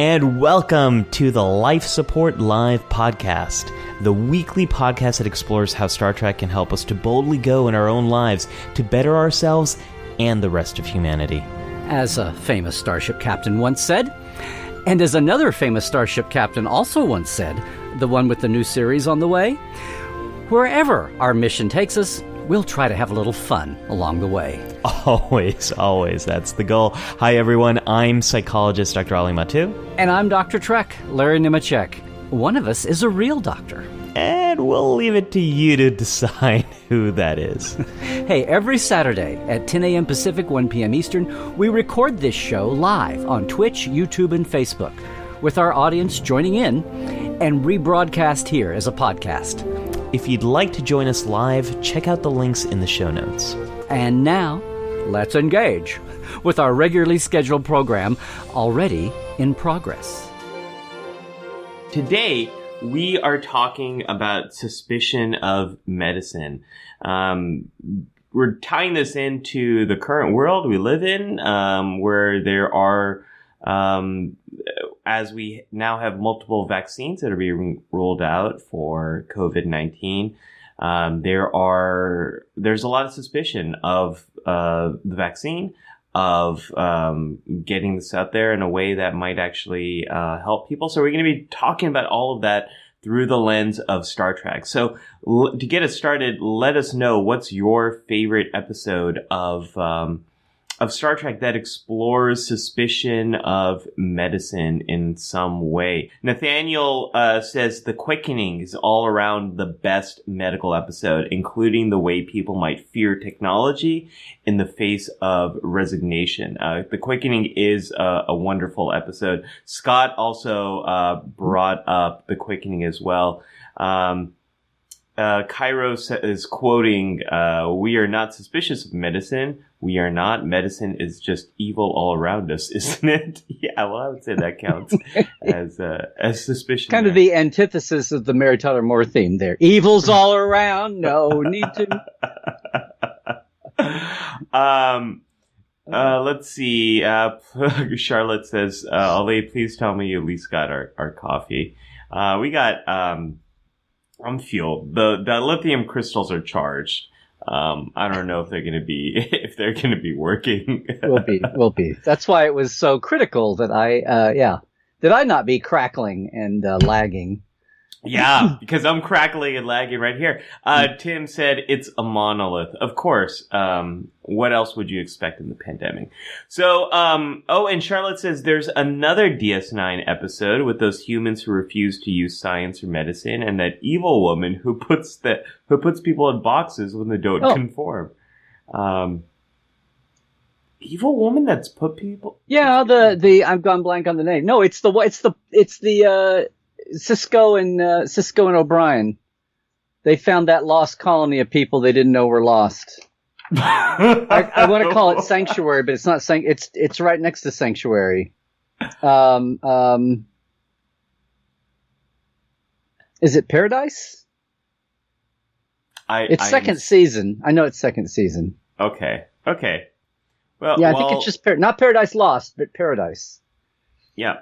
and welcome to the Life Support Live podcast, the weekly podcast that explores how Star Trek can help us to boldly go in our own lives to better ourselves and the rest of humanity. As a famous starship captain once said, and as another famous starship captain also once said, the one with the new series on the way, wherever our mission takes us, we'll try to have a little fun along the way. Always, always. That's the goal. Hi, everyone. I'm psychologist Dr. Ali Mattu. And I'm Dr. Trek, Larry Nemecek. One of us is a real doctor. And we'll leave it to you to decide who that is. hey, every Saturday at 10 a.m. Pacific, 1 p.m. Eastern, we record this show live on Twitch, YouTube, and Facebook, with our audience joining in and rebroadcast here as a podcast. If you'd like to join us live, check out the links in the show notes. And now, let's engage with our regularly scheduled program already in progress. Today, we are talking about suspicion of medicine. Um, we're tying this into the current world we live in, um, where there are, um, as we now have multiple vaccines that are being rolled out for COVID nineteen. Um, there are there's a lot of suspicion of uh, the vaccine of um, getting this out there in a way that might actually uh, help people. So we're going to be talking about all of that through the lens of Star Trek. So l- to get us started, let us know what's your favorite episode of um, of Star Trek that explores suspicion of medicine in some way. Nathaniel uh, says the quickening is all around the best medical episode, including the way people might fear technology in the face of resignation. Uh, the quickening is a, a, wonderful episode. Scott also uh, brought up the quickening as well. Um, uh, Cairo is quoting, uh, "We are not suspicious of medicine. We are not. Medicine is just evil all around us, isn't it?" yeah, well, I would say that counts as uh, as suspicion. Kind there. of the antithesis of the Mary Tyler Moore theme. There, evil's all around. No need to. um. Uh, let's see. Uh, Charlotte says, uh, "Ali, please tell me you at least got our, our coffee." Uh, we got um, I'm fueled. The the lithium crystals are charged. Um, I don't know if they're going to be if they're going to be working. will be, will be. That's why it was so critical that I, uh, yeah, did I not be crackling and uh, lagging yeah, because I'm crackling and lagging right here. Uh, Tim said it's a monolith. Of course. Um, what else would you expect in the pandemic? So, um, oh, and Charlotte says there's another DS9 episode with those humans who refuse to use science or medicine and that evil woman who puts that, who puts people in boxes when they don't oh. conform. Um, evil woman that's put people. Yeah, the, the, I've gone blank on the name. No, it's the, it's the, it's the, uh, Sisko and uh, Sisko and O'Brien, they found that lost colony of people they didn't know were lost. I, I want to call it sanctuary, but it's not sanct. It's it's right next to sanctuary. Um, um, is it paradise? I, it's I 2nd season. I know it's second season. Okay. Okay. Well, yeah, I well, think it's just par- not Paradise Lost, but Paradise. Yeah.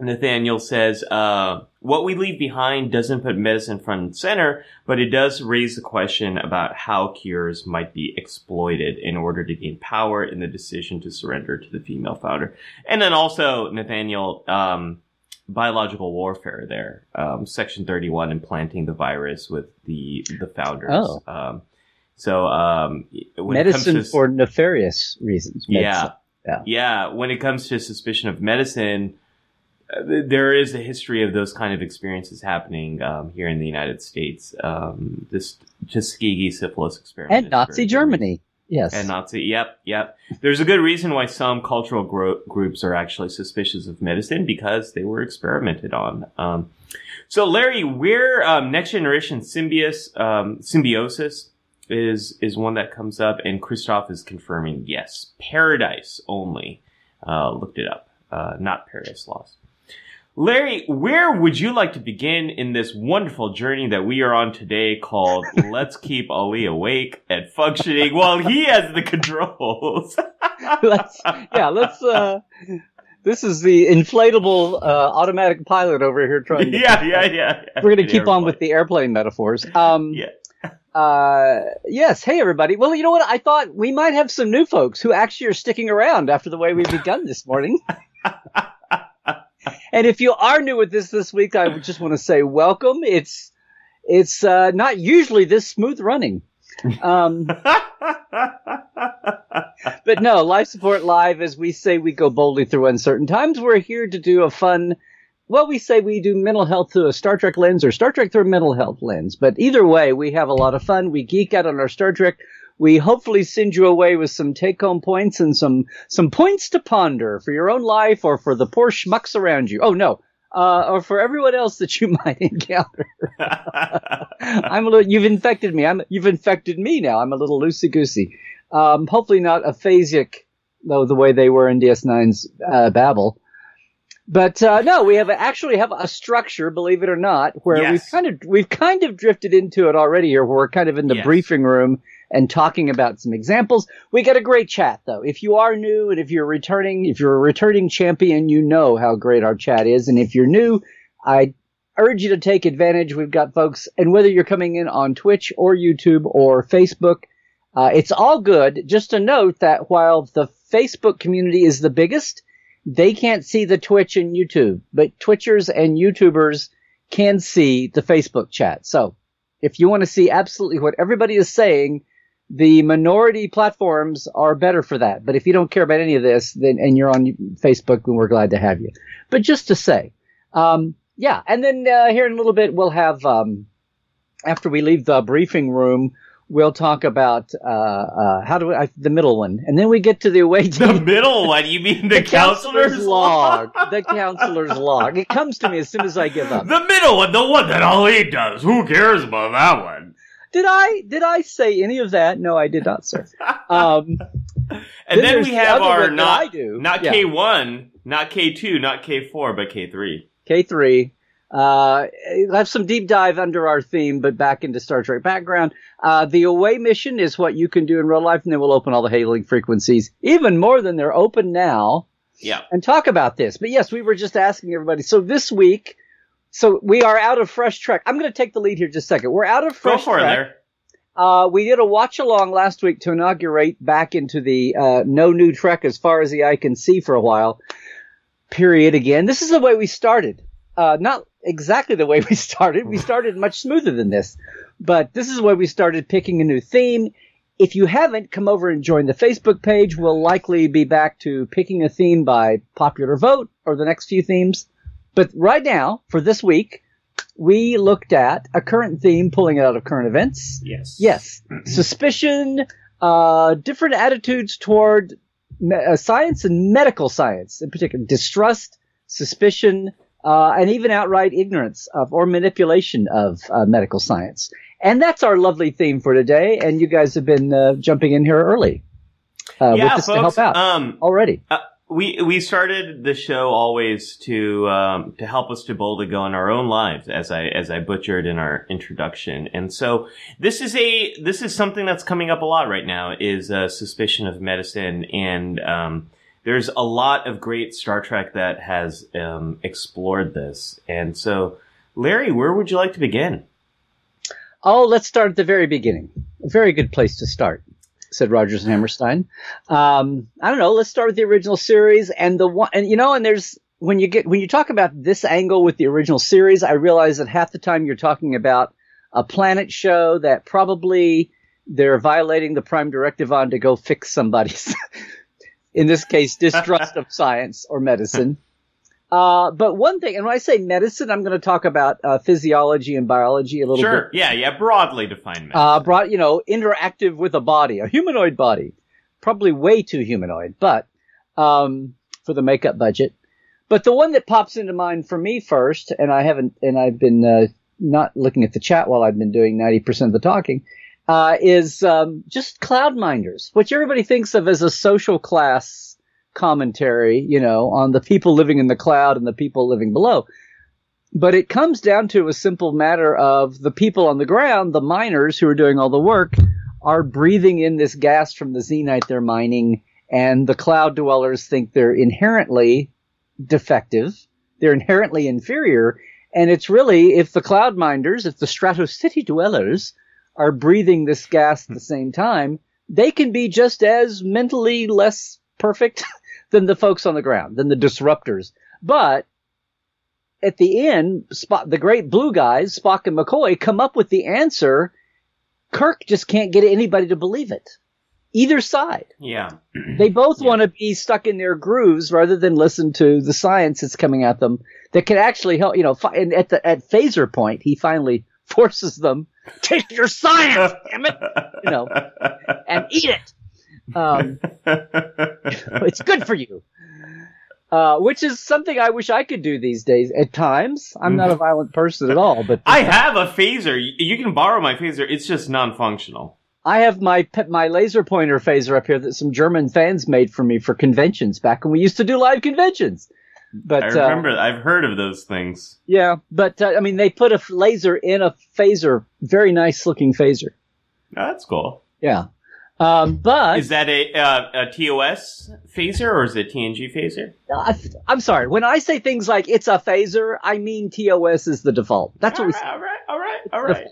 Nathaniel says, uh, what we leave behind doesn't put medicine front and center, but it does raise the question about how cures might be exploited in order to gain power in the decision to surrender to the female founder. And then also, Nathaniel, um, biological warfare there, um, section 31, implanting the virus with the, the founders. Oh. Um, so, um, medicine to, for nefarious reasons. Medicine. Yeah. Yeah. Yeah. When it comes to suspicion of medicine, there is a history of those kind of experiences happening um, here in the United States. Um, this Tuskegee syphilis experiment and Nazi Germany. Yes. And Nazi. Yep. Yep. There's a good reason why some cultural gro- groups are actually suspicious of medicine because they were experimented on. Um, so Larry, where um, next generation symbiosis, um, symbiosis is is one that comes up, and Christoph is confirming yes, paradise only. Uh, looked it up, uh, not paradise lost. Larry, where would you like to begin in this wonderful journey that we are on today called Let's Keep Ali Awake and Functioning while he has the controls? let's, yeah, let's, uh, This is the inflatable uh, automatic pilot over here trying. To, yeah, yeah, yeah, yeah. We're going to keep on with the airplane metaphors. Um, Yeah. uh, yes. Hey, everybody. Well, you know what? I thought we might have some new folks who actually are sticking around after the way we've begun this morning. And if you are new with this this week, I just want to say welcome. It's it's uh, not usually this smooth running. Um, but no, life support live, as we say, we go boldly through uncertain times. We're here to do a fun. Well, we say we do mental health through a Star Trek lens or Star Trek through a mental health lens. But either way, we have a lot of fun. We geek out on our Star Trek. We hopefully send you away with some take home points and some, some points to ponder for your own life or for the poor schmucks around you. Oh no. Uh, or for everyone else that you might encounter. I'm a little, you've infected me. I'm, you've infected me now. I'm a little loosey goosey. Um, hopefully not aphasic, though, the way they were in DS9's uh, Babel. But uh, no, we have actually have a structure, believe it or not, where Yes. we've kind of we've kind of drifted into it already here. We're kind of in the Yes. briefing room and talking about some examples. We got a great chat though. If you are new and if you're returning, if you're a returning champion, you know how great our chat is. And if you're new, I urge you to take advantage. We've got folks, and whether you're coming in on Twitch or YouTube or Facebook, uh, it's all good. Just to note that while the Facebook community is the biggest, they can't see the Twitch and YouTube, but Twitchers and YouTubers can see the Facebook chat. So if you want to see absolutely what everybody is saying, the minority platforms are better for that. But if you don't care about any of this, then and you're on Facebook, then we're glad to have you. But just to say, um, yeah. And then uh, here in a little bit, we'll have um, after we leave the briefing room, we'll talk about uh, uh, how do we, I, the middle one, and then we get to the away the middle one? You mean the, counselor's log. the counselor's log. It comes to me as soon as I give up. The middle one, the one that all he does. Who cares about that one? Did I did I say any of that? No, I did not, sir. Um, And then, there's we have other our not I do. not Yeah. K one, not K two, not K four, but K three. K3. Uh, I have some deep dive under our theme, but back into Star Trek background. Uh, the away mission is what you can do in real life, and then we'll open all the hailing frequencies, even more than they're open now, Yeah. and talk about this. But yes, we were just asking everybody. So this week, so we are out of Fresh Trek. I'm going to take the lead here just a second. We're out of fresh Go for it there. Uh, we did a watch along last week to inaugurate back into the uh, no new Trek as far as the eye can see for a while. Period. Again, this is the way we started. Uh, not exactly the way we started. We started much smoother than this, but this is where we started picking a new theme. If you haven't, come over and join the Facebook page. We'll likely be back to picking a theme by popular vote or the next few themes. But right now, for this week, we looked at a current theme, pulling it out of current events. Yes. Yes, suspicion, uh, different attitudes toward me- uh, science and medical science, in particular, distrust, suspicion, uh, and even outright ignorance of or manipulation of uh, medical science. And that's our lovely theme for today. And you guys have been uh, jumping in here early uh, yeah, with folks. to help out Um, already. We we started the show always to um, to help us to boldly go in our own lives, as I as I butchered in our introduction, and so this is a this is something that's coming up a lot right now is uh, suspicion of medicine, and um, there's a lot of great Star Trek that has um, explored this, and so Larry, where would you like to begin? Oh, let's start at the very beginning. A very good place to start, said Rodgers and Hammerstein. Um, I don't know. Let's start with the original series and the one, and you know, and there's when you get when you talk about this angle with the original series, I realize that half the time you're talking about a planet show that probably they're violating the prime directive on to go fix somebody's, in this case, distrust of science or medicine. Uh, but one thing, and when I say medicine, I'm going to talk about uh, physiology and biology a little bit Sure, yeah, yeah, broadly defined. medicine. uh, brought you know interactive with a body, a humanoid body, probably way too humanoid, but um, for the makeup budget. But the one that pops into mind for me first, and I haven't, and I've been uh, not looking at the chat while I've been doing ninety percent of the talking, uh, is um, just cloud minders, which everybody thinks of as a social class commentary, you know, on the people living in the cloud and the people living below. But it comes down to a simple matter of the people on the ground, the miners who are doing all the work, are breathing in this gas from the zenite they're mining, and the cloud dwellers think they're inherently defective. They're inherently inferior. And it's really, if the cloud minders, if the Stratos City dwellers are breathing this gas at the same time, they can be just as mentally less perfect than the folks on the ground, than the disruptors. But at the end, Spock, the great blue guys, Spock and McCoy, come up with the answer. Kirk just can't get anybody to believe it. Either side. Yeah. They both Yeah. want to be stuck in their grooves rather than listen to the science that's coming at them that can actually help, you know, fi- and at the, at phaser point, he finally forces them, take your science, damn it, you know, and eat it. Um, it's good for you. Uh, which is something I wish I could do these days at times. I'm not a violent person at all, but I have a phaser. You- can borrow my phaser. It's just non-functional. I have my my laser pointer phaser up here that some German fans made for me for conventions back when we used to do live conventions. But I uh, remember. I've heard of those things. yeah, but uh, I mean, they put a laser in a phaser, very nice looking phaser. That's cool. Yeah, um, but Is that a, uh, a TOS phaser or is it TNG phaser? I, I'm sorry when I say things like it's a phaser, I mean TOS is the default. That's what we. all right, all right, all right, all right.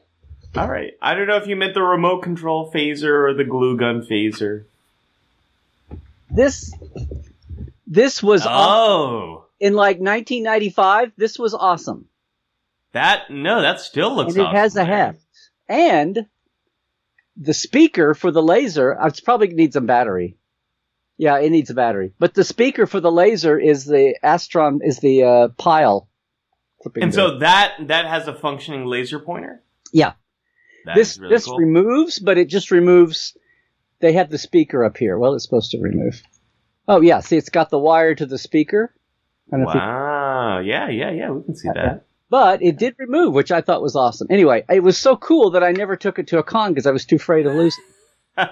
All right. I don't know if you meant the remote control phaser or the glue gun phaser. This this was Oh, in like 1995. This was awesome. that no, that still looks. and it has a awesome, man. heft. And the speaker for the laser, uh, it's probably needs a battery. Yeah, it needs a battery. But the speaker for the laser is the Astron, is the uh, pile. And so that that has a functioning laser pointer. yeah, That this really this cool. removes, but it just removes. They have the speaker up here. Well, it's supposed to remove. Oh yeah, see, it's got the wire to the speaker. I don't know if you- wow. Yeah, yeah, yeah. We can see that. But it did remove, which I thought was awesome. Anyway, it was so cool that I never took it to a con because I was too afraid of losing.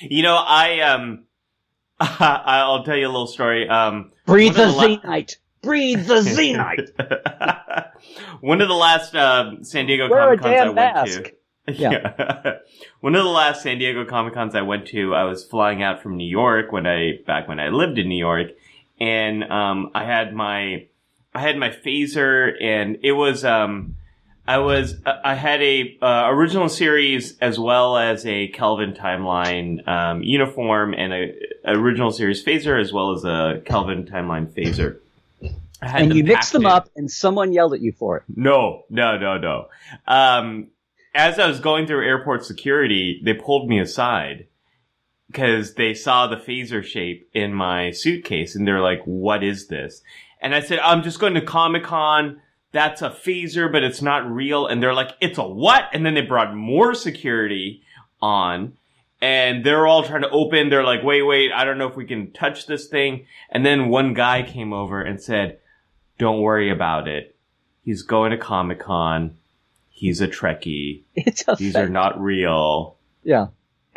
you know, I um, I'll tell you a little story. Um, Breathe the the la- Zenite. Breathe the Zenite. One of the last uh, San Diego Comic Cons I went mask. to. Yeah. One of the last San Diego Comic Cons I went to, I was flying out from New York when I back when I lived in New York, and um, I had my I had my phaser, and it was um, I was I had a uh, original series as well as a Kelvin timeline um, uniform and a, a original series phaser as well as a Kelvin timeline phaser. I had and them you mixed them in- up, and someone yelled at you for it. no, no, no, no. Um, as I was going through airport security, they pulled me aside because they saw the phaser shape in my suitcase and they're like, what is this? And I said, I'm just going to Comic Con. That's a phaser, but it's not real. And they're like, it's a what? And then they brought more security on and they're all trying to open. They're like, wait, wait, I don't know if we can touch this thing. And then one guy came over and said, don't worry about it. He's going to Comic Con. He's a Trekkie. These fa- are not real. yeah.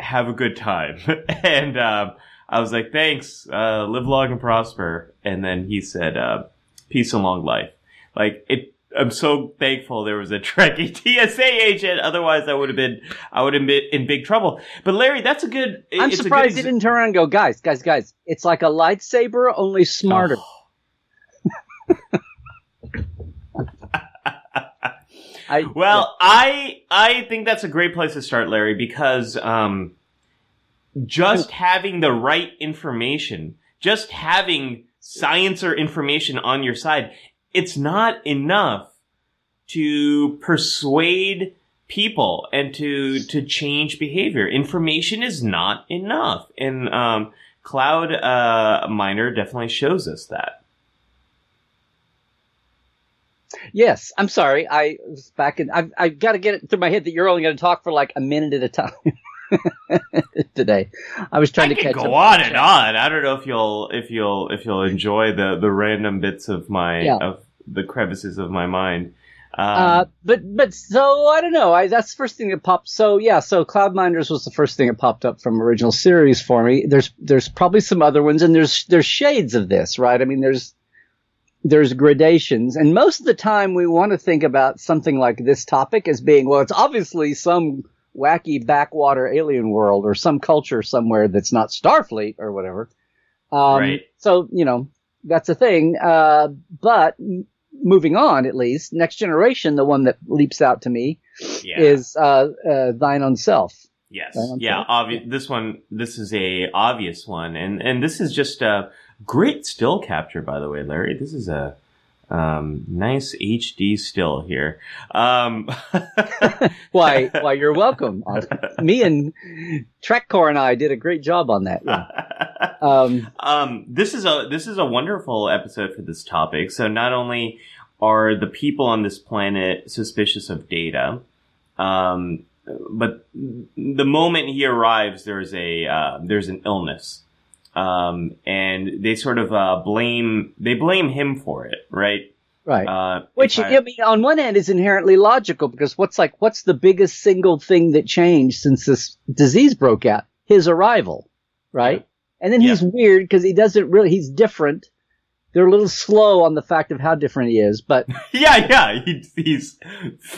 Have a good time. and um, I was like, thanks. Uh, live long and prosper. And then he said, uh, peace and long life. Like it. I'm so thankful there was a Trekkie TSA agent. Otherwise, I would have been, I would have been in big trouble. But Larry, that's a good. I'm it's a good surprised he didn't turn around and go, guys, guys, guys. It's like a lightsaber, only smarter. I, Well, I I think that's a great place to start, Larry, because um, just having the right information, just having science or information on your side, it's not enough to persuade people and to to change behavior. Information is not enough, and um, Cloud uh, Miner definitely shows us that. yes, I'm sorry. I was back in. I've, I've got to get it through my head that you're only going to talk for like a minute at a time today. I was trying I to catch go on and on. I don't know if you'll if you'll if you'll enjoy the the random bits of my Yeah. of the crevices of my mind. Um, Uh, but but so I don't know. I that's the first thing that popped. So yeah, so Cloud Minders was the first thing that popped up from original series for me. There's there's probably some other ones, and there's there's shades of this, right? I mean, there's there's gradations, and most of the time we want to think about something like this topic as being well, it's obviously some wacky backwater alien world or some culture somewhere that's not Starfleet or whatever. Um, Right. So you know, that's a thing. Uh, but m- moving on, at least next generation, the one that leaps out to me Yeah. is uh, uh, thine own self. Yes. Yeah. Obvious. This one. This is a obvious one, and and this is just a great still capture, by the way, Larry. This is a um, nice HD still here. Um, Why? why? You're welcome. me and Trekcore and I did a great job on that. Yeah. Um, um, this is a this is a wonderful episode for this topic. So not only are the people on this planet suspicious of Data, um, but the moment he arrives, there's a uh, there's an illness, um, and they sort of uh, blame they blame him for it, right? right. Uh, Which I- I mean, on one hand, is inherently logical because what's like what's the biggest single thing that changed since this disease broke out? His arrival, right? And then he's weird because he doesn't really. He's different. They're a little slow on the fact of how different he is, but yeah, yeah, he, he's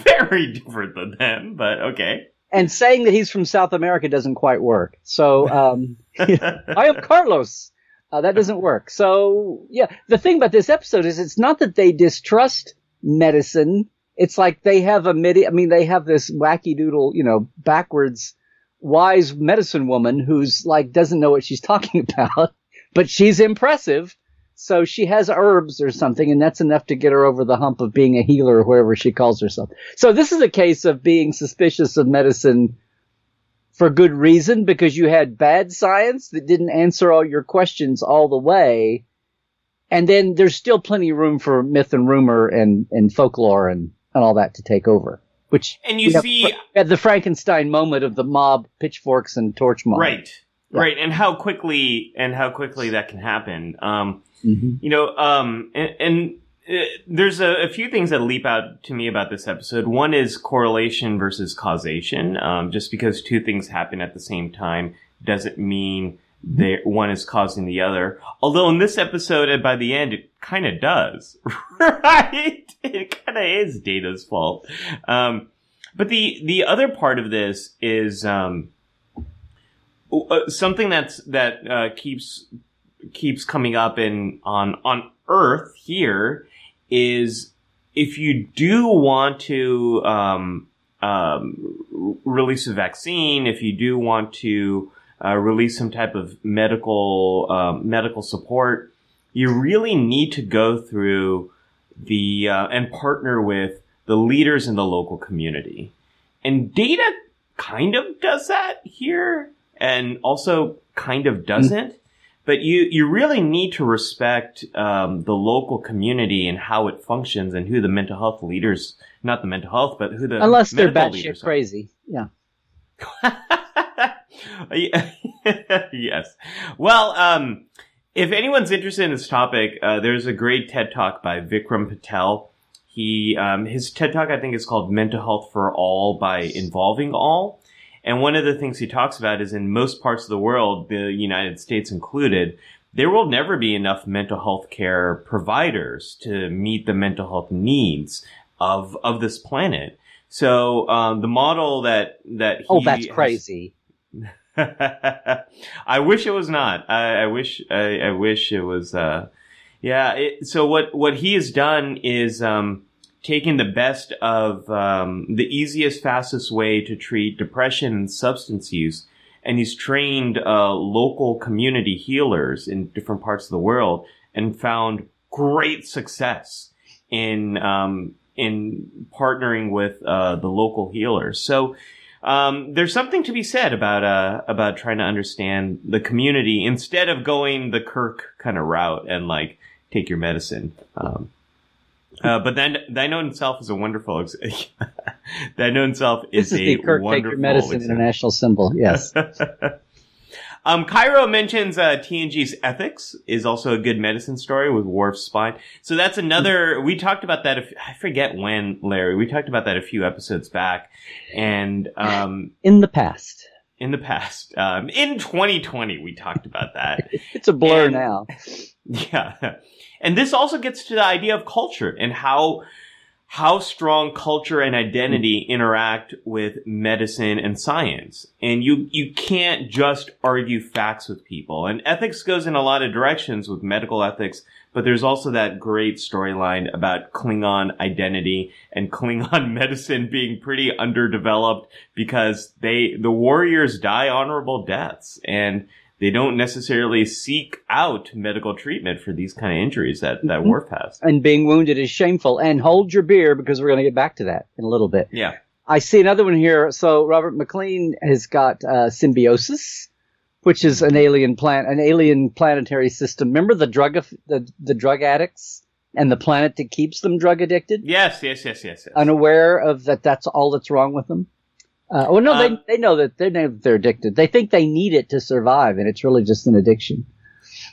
very different than them, but okay. And saying that he's from South America doesn't quite work. So um, I am Carlos. Uh, that doesn't work. So yeah, the thing about this episode is it's not that they distrust medicine. It's like they have a midi. I mean, they have this wacky doodle, you know, backwards wise medicine woman who's like doesn't know what she's talking about, but she's impressive. So she has herbs or something, and that's enough to get her over the hump of being a healer or whoever she calls herself. So this is a case of being suspicious of medicine for good reason because you had bad science that didn't answer all your questions all the way. And then there's still plenty of room for myth and rumor and, and folklore and, and all that to take over. Which And you have- see, at the Frankenstein moment of the mob, pitchforks and torch mob. right, Yeah. right, and how quickly and how quickly that can happen. Um, hmm You know, um, and, and uh, there's a, a few things that leap out to me about this episode. One is correlation versus causation. Um, just because two things happen at the same time doesn't mean that one is causing the other. Although in this episode, and by the end, it kind of does, right? It kind of is Data's fault. Um, but the the other part of this is um, uh, something that's that uh, keeps keeps coming up in on on Earth here is if you do want to um, um, release a vaccine, if you do want to uh, release some type of medical um, medical support, you really need to go through the uh, and partner with the leaders in the local community. And data kind of does that here and also kind of doesn't. But you, you really need to respect um, the local community and how it functions and who the mental health leaders, not the mental health, but who the Unless they're batshit crazy. Yeah. yes. Well, um, if anyone's interested in this topic, uh, there's a great TED talk by Vikram Patel. He, um, his TED talk, I think, is called Mental Health for All by Involving All. And one of the things he talks about is in most parts of the world, the United States included, there will never be enough mental health care providers to meet the mental health needs of, of this planet. So, um, the model that, that he Oh, that's has- crazy. I wish it was not. I, I wish. I, I wish it was. Uh, yeah. It, so what what he has done is um, taken the best of um, the easiest, fastest way to treat depression and substance use, and he's trained uh, local community healers in different parts of the world, and found great success in um, in partnering with uh, the local healers. So um, there's something to be said about uh, about trying to understand the community instead of going the Kirk kind of route and like take your medicine. Um, uh, but then that know Self is a wonderful. Ex- that know himself is This is a the Kirk Take wonderful Your Medicine example. international symbol. Yes. Um, Cairo mentions uh, TNG's ethics is also a good medicine story with Worf's spine. So that's another. We talked about that. If, I forget when, Larry. We talked about that a few episodes back, and um, In the past. in the past, um, in 2020, we talked about that. It's a blur And- now. Yeah. And this also gets to the idea of culture and how how strong culture and identity interact with medicine and science. And you, you can't just argue facts with people. And ethics goes in a lot of directions with medical ethics, but there's also that great storyline about Klingon identity and Klingon medicine being pretty underdeveloped because they, the warriors die honorable deaths. And they don't necessarily seek out medical treatment for these kind of injuries that, that. Worf has. And being wounded is shameful. And hold your beer because we're going to get back to that in a little bit. Yeah. I see another one here. So Robert McLean has got uh, symbiosis, which is an alien plant, an alien planetary system. Remember the drug of, the the drug addicts and the planet that keeps them drug addicted, Yes, yes, yes, yes, yes. unaware of that. That's all that's wrong with them. Uh, well, no, Um, they they know that they know that they're addicted. They think they need it to survive, and it's really just an addiction.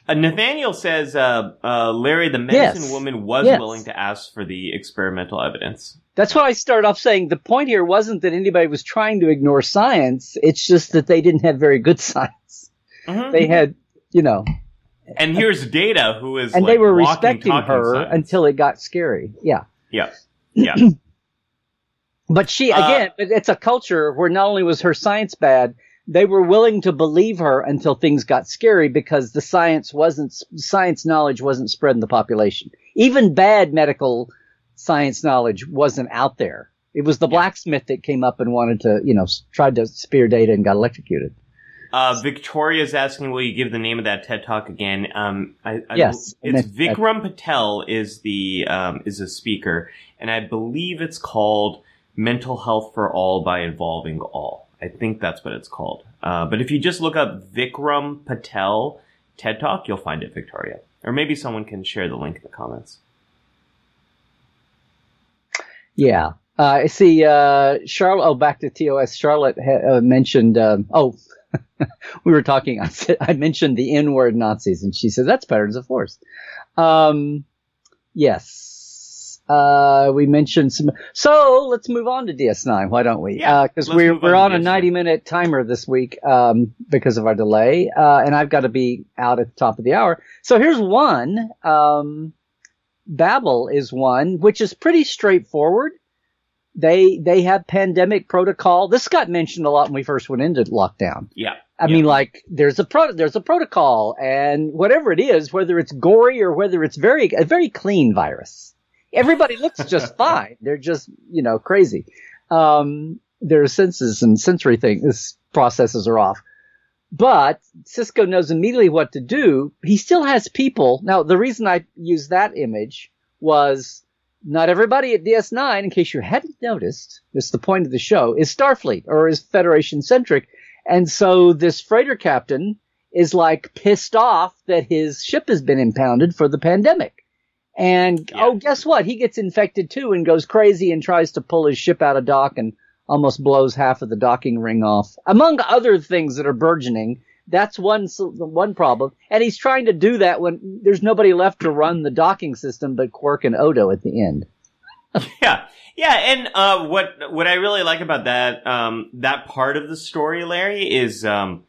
Uh, Nathaniel says uh, uh, Larry, the medicine Yes. woman, was Yes. willing to ask for the experimental evidence. That's why I started off saying the point here wasn't that anybody was trying to ignore science. It's just that they didn't have very good science. Mhm. They had, you know, and here's Data, who is and like, they were walking, respecting her science. until it got scary. Yeah. yeah, yeah, But she, Uh, again, but it's a culture where not only was her science bad, they were willing to believe her until things got scary because the science wasn't, science knowledge wasn't spread in the population. Even bad medical science knowledge wasn't out there. It was the Yeah. blacksmith that came up and wanted to, you know, tried to spear data and got electrocuted. Uh, is asking, will you give the name of that TED Talk again? Um, I, I, Yes, it's Vikram Patel is the um, is a speaker, and I believe it's called Mental Health for All by Involving All. I think that's what it's called. Uh, but if you just look up Vikram Patel TED Talk, you'll find it, Victoria, or maybe someone can share the link in the comments. Yeah. Uh, I see, uh, Charlotte, oh, back to TOS. Charlotte ha- uh, mentioned, um, oh, we were talking, I said, I mentioned the N word Nazis, and she said, that's patterns of force. Um, yes. Uh, we mentioned some, so let's move on to DS9. Why don't we? Yeah, Uh, we're, on we're to on a 90 minute timer this week, um, because of our delay. Uh, and I've got to be out at the top of the hour. So here's one, um, Babel is one, which is pretty straightforward they they have pandemic protocol. This got mentioned a lot when we first went into lockdown. Yeah. I Yeah. mean, like there's a pro- there's a protocol, and whatever it is, whether it's gory or whether it's very a very clean virus, everybody looks just fine. They're just you know crazy. Um, their senses and sensory things processes are off. But Sisko knows immediately what to do. He still has people. Now, the reason I used that image was not everybody at DS9, in case you hadn't noticed, it's the point of the show, is Starfleet or is Federation centric. And so this freighter captain is like pissed off that his ship has been impounded for the pandemic. And Yeah. oh, guess what? He gets infected too and goes crazy and tries to pull his ship out of dock and almost blows half of the docking ring off. Among other things that are burgeoning, that's one one problem. And he's trying to do that when there's nobody left to run the docking system but Quark and Odo at the end. Yeah, yeah, and uh, what what I really like about that um, that part of the story, Larry, is um,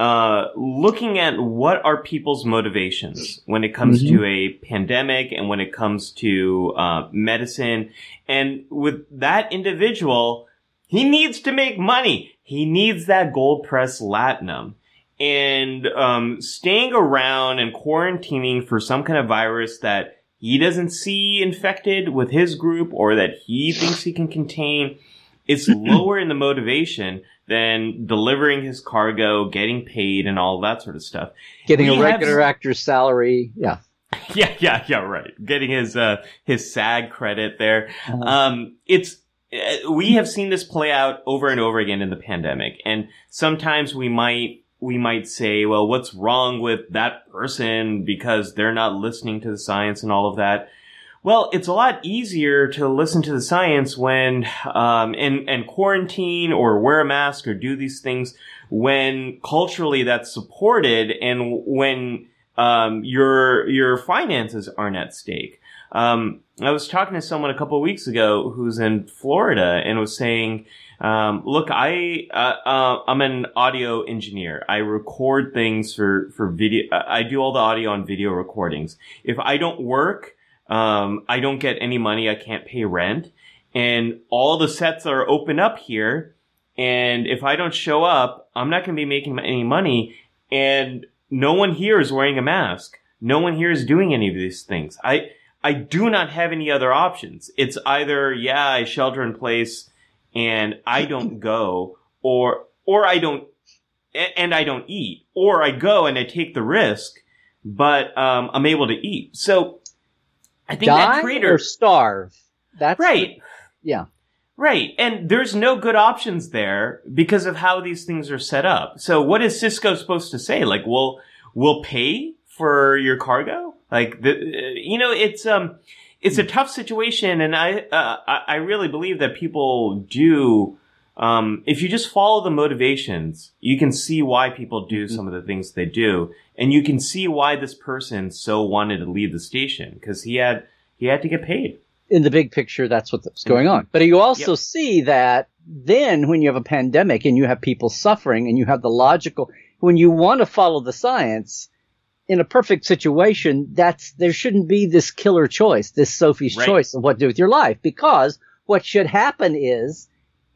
uh, looking at what are people's motivations when it comes to a pandemic and when it comes to uh, medicine, and with that individual, he needs to make money. He needs that gold press latinum. And um, staying around and quarantining for some kind of virus that he doesn't see infected with his group or that he thinks he can contain, it's lower in the motivation than delivering his cargo, getting paid, and all that sort of stuff. Getting We a regular s- actor's salary. Yeah. Yeah, yeah, yeah, right. Getting his uh his SAG credit there. Uh-huh. Um, it's uh, we have seen this play out over and over again in the pandemic, and sometimes we might we might say, well, what's wrong with that person because they're not listening to the science and all of that. Well, it's a lot easier to listen to the science when um, and and quarantine or wear a mask or do these things when culturally that's supported and when um, your your finances aren't at stake. Um, I was talking to someone a couple of weeks ago who's in Florida and was saying, um, "Look, I uh, uh, I'm an audio engineer. I record things for for video. I do all the audio and video recordings. If I don't work." Um, I don't get any money. I can't pay rent. And all the sets are open up here. And if I don't show up, I'm not going to be making any money. And no one here is wearing a mask. No one here is doing any of these things. I, I do not have any other options. It's either, yeah, I shelter in place and I don't go or, or I don't, and I don't eat, or I go and I take the risk, but, um, I'm able to eat. So I think Die that creator or starve. That's right. the- yeah. Right. And there's no good options there because of how these things are set up. So what is Sisko supposed to say? Like, we'll, we'll pay for your cargo? Like, the, you know, it's, um, it's a tough situation. And I, uh, I I really believe that people do, um, if you just follow the motivations, you can see why people do some of the things they do. And you can see why this person so wanted to leave the station because he had, he had to get paid. in the big picture, that's what's going on. But you also Yep. see that then when you have a pandemic and you have people suffering and you have the logical, when you want to follow the science in a perfect situation, that's, there shouldn't be this killer choice, this Sophie's Right. choice of what to do with your life because what should happen is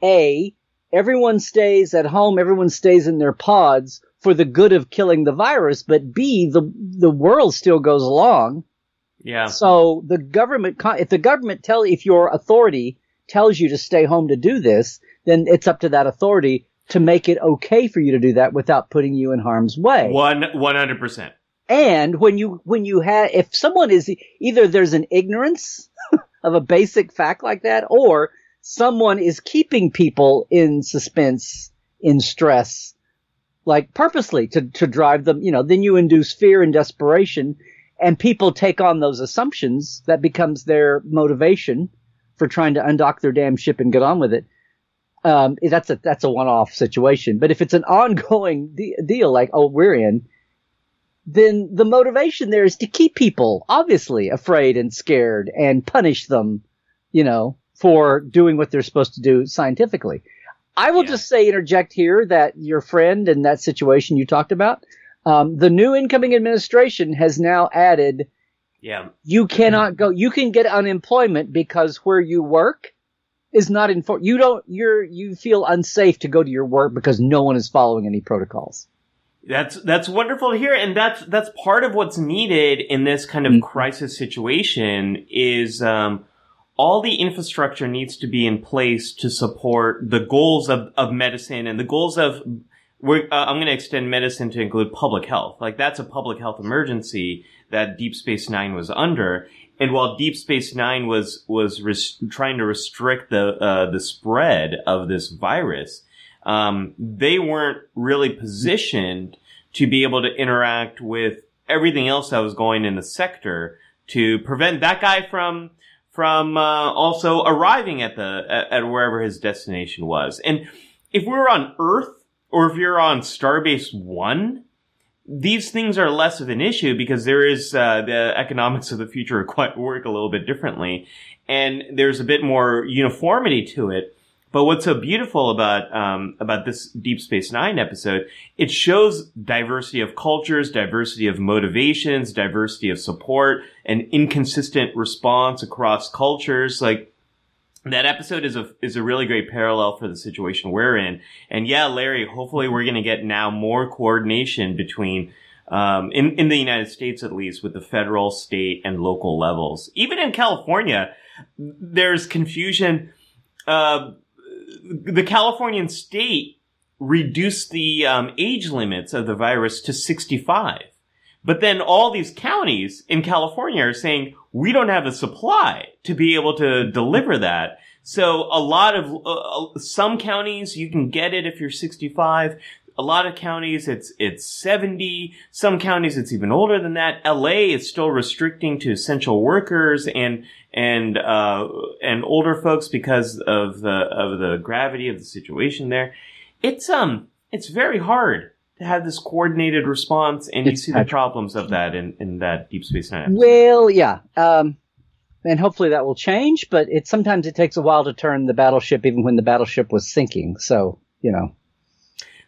A, everyone stays at home, everyone stays in their pods for the good of killing the virus, but B, the, the world still goes along. Yeah. So the government, con- if the government tell, if your authority tells you to stay home to do this, then it's up to that authority to make it okay for you to do that without putting you in harm's way. One, 100%. And when you, when you have, if someone is either there's an ignorance of a basic fact like that, or someone is keeping people in suspense, in stress, like purposely to, to drive them, you know, then you induce fear and desperation and people take on those assumptions. That becomes their motivation for trying to undock their damn ship and get on with it. Um, that's a, that's a one-off situation. But if it's an ongoing de- deal, like, oh, we're in, then the motivation there is to keep people obviously afraid and scared and punish them, you know, for doing what they're supposed to do scientifically. I will Yeah. just say, interject here that your friend in that situation you talked about, um, the new incoming administration has now added Yeah. you cannot go, you can get unemployment because where you work is not informed. You don't, you're, you feel unsafe to go to your work because no one is following any protocols. That's that's wonderful to hear, and that's that's part of what's needed in this kind of Mhm. crisis situation. Is um, all the infrastructure needs to be in place to support the goals of, of medicine and the goals of. Uh, I'm going to extend medicine to include public health. Like that's a public health emergency that Deep Space Nine was under. And while Deep Space Nine was was res- trying to restrict the uh, the spread of this virus, um, they weren't really positioned to be able to interact with everything else that was going in the sector to prevent that guy from from uh, also arriving at the at, at wherever his destination was. And if we're on Earth or if you're on Starbase One, these things are less of an issue because there is uh, the economics of the future quite work a little bit differently, and there's a bit more uniformity to it. But what's so beautiful about um, about this Deep Space Nine episode, it shows diversity of cultures, diversity of motivations, diversity of support, and inconsistent response across cultures. Like that episode is a is a really great parallel for the situation we're in. And yeah, Larry, hopefully we're going to get now more coordination between um, in in the United States at least with the federal, state, and local levels. Even in California, there's confusion. Uh, the Californian state reduced the um, age limits of the virus to 65. But then all these counties in California are saying, we don't have the supply to be able to deliver that. So a lot of, uh, uh, some counties, you can get it if you're 65. A lot of counties, it's, it's 70. Some counties, it's even older than that. LA is still restricting to essential workers and, and, uh, and older folks because of the, of the gravity of the situation there. It's, um, it's very hard to have this coordinated response, and you It's see the problems of that in, in that Deep Space Nine. episode. Well, yeah. Um, and hopefully that will change, but it sometimes it takes a while to turn the battleship, even when the battleship was sinking. So, you know,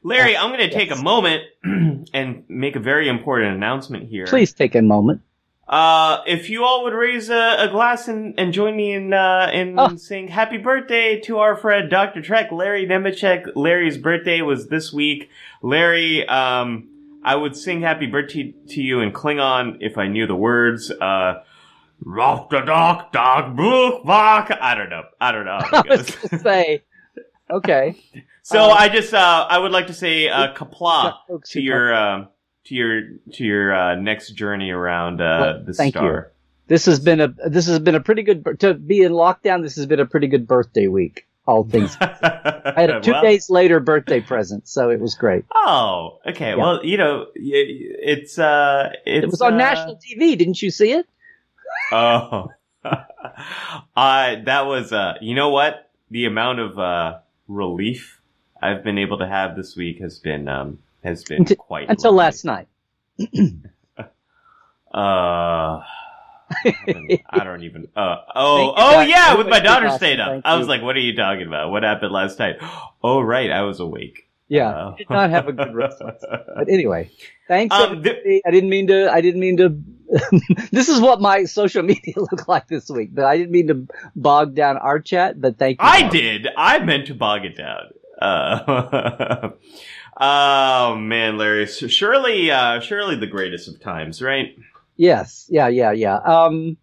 Larry, I'm going to take Yes. a moment and make a very important announcement here. please take a moment. Uh, if you all would raise a, a glass and, and join me in uh, in Oh. saying happy birthday to our friend Dr. Trek, Larry Nemecek. Larry's birthday was this week. Larry, um, I would sing happy birthday to you in Klingon if I knew the words. Uh, Rock the dog, dog, book, bok. I don't know. I don't know. I was gonna say, okay. So Uh, I just uh, I would like to say uh, Qapla' to your uh, to your to your uh, next journey around uh, Well, the thank you. star. This has been a this has been a pretty good to be in lockdown. This has been a pretty good birthday week. All things. I had a two Well, days later birthday present, so it was great. Oh, okay. Yeah. Well, you know, it's uh, it's, It was on uh, national TV. Didn't you see it? Oh, I that was uh, you know what? The amount of uh relief I've been able to have this week has been um has been Until- quite Until lovely. last night. Uh, I don't- even. Uh, oh, oh yeah, with my daughter stayed up. I was like, "What are you talking about? What happened last night?" Oh, right, I was awake. Yeah, Uh, did not have a good rest. But anyway, thanks. Um, th- I didn't mean to. I didn't mean to. this is what my social media looked like this week, but I didn't mean to bog down our chat. But thank you. I did. I meant to bog it down. Uh, oh man, Larry, surely, uh, surely the greatest of times, right? Yes. Yeah. Yeah. Yeah. Um.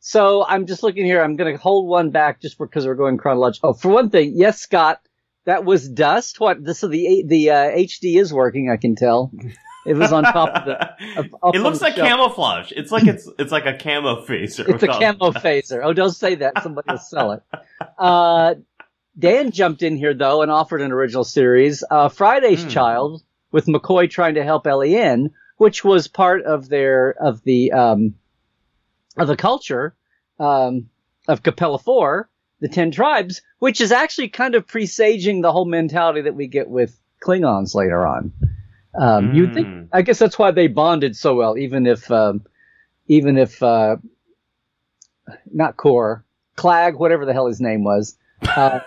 So I'm just looking here. I'm going to hold one back just because we're going chronological. Oh, for one thing, yes, Scott, that was dust. What? This is the the uh, HD is working. I can tell. It was on top of the. Up it looks like shelf. camouflage. It's like it's it's like a camo phaser. It's a camo phaser. Oh, don't say that. Somebody will sell it. Uh, Dan jumped in here though and offered an original series, uh, Friday's Hmm. Child, with McCoy trying to help Eleen, which was part of their of the um, of the culture um, of Capella Four, the Ten Tribes, which is actually kind of presaging the whole mentality that we get with Klingons later on. Um, You think? Mm. I guess that's why they bonded so well, even if um, even if uh, not Core, Clag, whatever the hell his name was. Uh,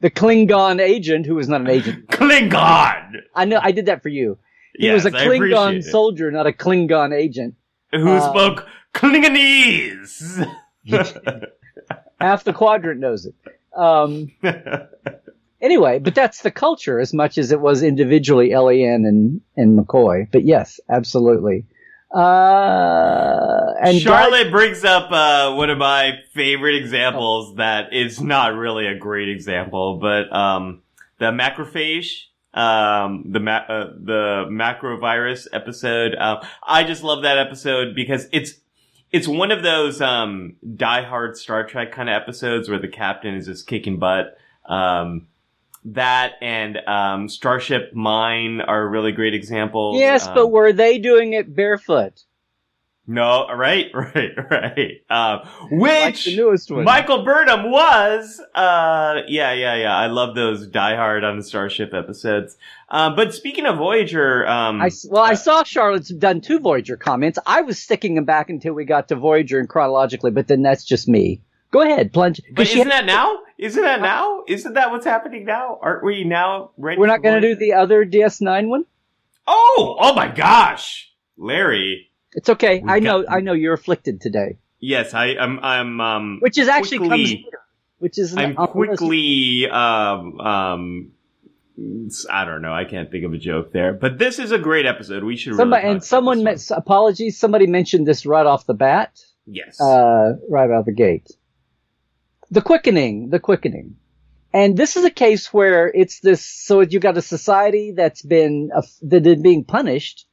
the Klingon agent, who was not an agent. Klingon. I know, I did that for you. He Yes, was a Klingon soldier, not a Klingon agent. who uh, spoke Klingonese. Half the quadrant knows it. Um, anyway, but that's the culture as much as it was individually Eleen and, and McCoy. But yes, absolutely. Uh, and Charlotte brings up uh, one of my favorite examples that is not really a great example, but um, the macrophage, um, the ma- uh, the macrovirus episode. Uh, I just love that episode because it's it's one of those um, diehard Star Trek kind of episodes where the captain is just kicking butt. Um, that and um, Starship Mine are really great examples. Yes, Um, but were they doing it barefoot? no, right, right, right. Uh, which Like the newest one. Michael Burnham was. Uh, yeah, yeah, yeah. I love those Die Hard on the Starship episodes. Um, but speaking of Voyager, um, I, well, I saw Charlotte's done two Voyager comments. I was sticking them back until we got to Voyager and chronologically, but then that's just me. Go ahead, plunge. but isn't that now? Isn't that now? Isn't that what's happening now? Aren't we now ready? we're not going to do the other DS9 one. Oh, oh my gosh, Larry. It's okay. I know. I know you're afflicted today, Yes, I, I'm. I'm. Um, which is actually comes Quickly- later. Which is I'm quickly, um, um, I don't know. I can't think of a joke there, but this is a great episode. We should Somebody really and someone met, apologies. Somebody mentioned this right off the bat, yes, uh, right out of the gate. The quickening, the quickening, and this is a case where it's this. So you've got a society that's been uh, that is being punished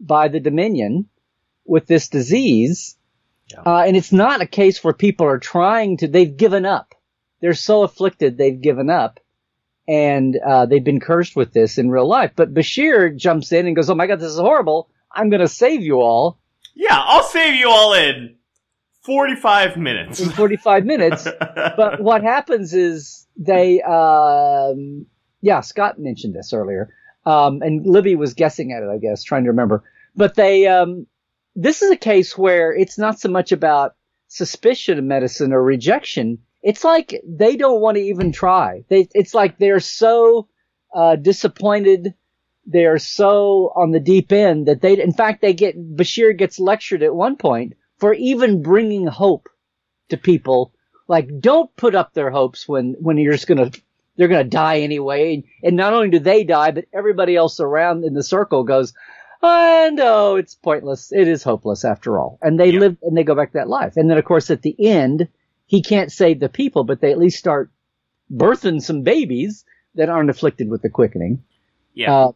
by the Dominion with this disease, Yeah. uh, and it's not a case where people are trying to. They've given up. They're so afflicted they've given up, and uh, they've been cursed with this in real life. But Bashir jumps in and goes, "Oh my God, this is horrible! I'm going to save you all yeah. I'll save you all in forty-five minutes. in 45 minutes." but what happens is they, um, yeah, Scott mentioned this earlier, um, and Libby was guessing at it, I guess, trying to remember. But they, um, this is a case where it's not so much about suspicion of medicine or rejection. It's like they don't want to even try. They, it's like they're so uh, disappointed. They are so on the deep end that they, in fact, they get Bashir gets lectured at one point for even bringing hope to people. Like, don't put up their hopes when, when you're just gonna, they're gonna die anyway. And not only do they die, but everybody else around in the circle goes, and oh, it's pointless. It is hopeless after all. And they Yeah. live and they go back to that life. And then of course at the end, he can't save the people, but they at least start birthing some babies that aren't afflicted with the quickening. Yeah. Uh,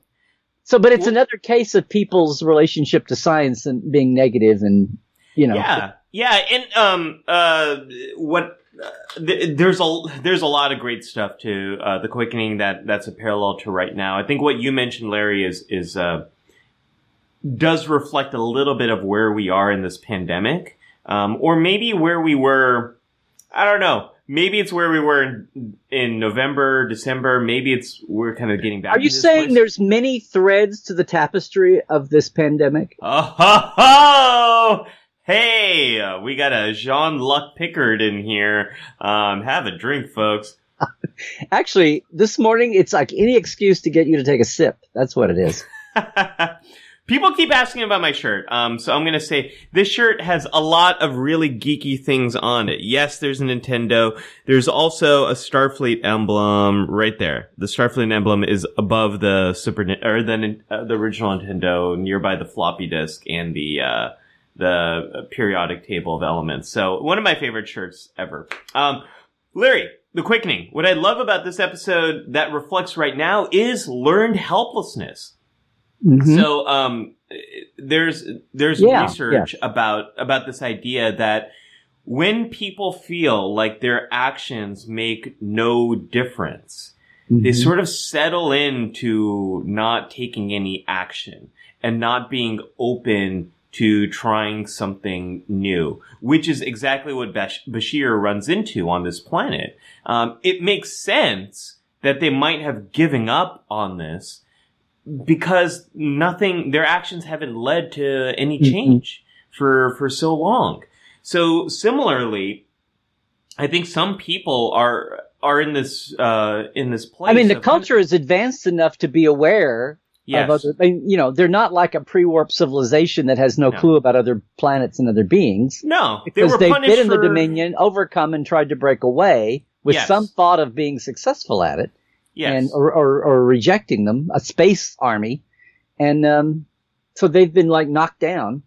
so, but it's another case of people's relationship to science and being negative and, you know. Yeah, yeah, and um, uh, what uh, th- there's a there's a lot of great stuff to uh, the quickening that that's a parallel to right now. I think what you mentioned, Larry, is is uh, does reflect a little bit of where we are in this pandemic, um, or maybe where we were. I don't know. Maybe it's where we were in, in November, December. Maybe it's we're kind of getting back. Are you saying place. there's many threads to the tapestry of this pandemic? Oh, ho, ho! Hey, uh, we got a Jean Luc Picard in here. Um, have a drink, folks. Actually, this morning it's like any excuse to get you to take a sip. That's what it is. People keep asking about my shirt. Um, so I'm gonna say this shirt has a lot of really geeky things on it. Yes, there's a Nintendo. There's also a Starfleet emblem right there. The Starfleet emblem is above the Super or the uh, the original Nintendo, nearby the floppy disk and the uh, the periodic table of elements. So one of my favorite shirts ever. Um, Larry, the quickening. What I love about this episode that reflects right now is learned helplessness. Mhm. So um, there's there's Yeah, research about about this idea that when people feel like their actions make no difference, they Mhm. sort of settle into not taking any action and not being open to trying something new, which is exactly what Bash- Bashir runs into on this planet. Um, it makes sense that they might have given up on this because nothing, their actions haven't led to any Mhm. change for, for so long. So similarly, I think some people are, are in this, uh, in this place. I mean, the of kind of- culture is advanced enough to be aware yes. of other. You know, they're not like a pre-warp civilization that has no, No. clue about other planets and other beings no, they because they've punished been in the for- Dominion, overcome, and tried to break away with Yes. some thought of being successful at it, Yes. and or, or or rejecting them, a space army, and um, so they've been like knocked down.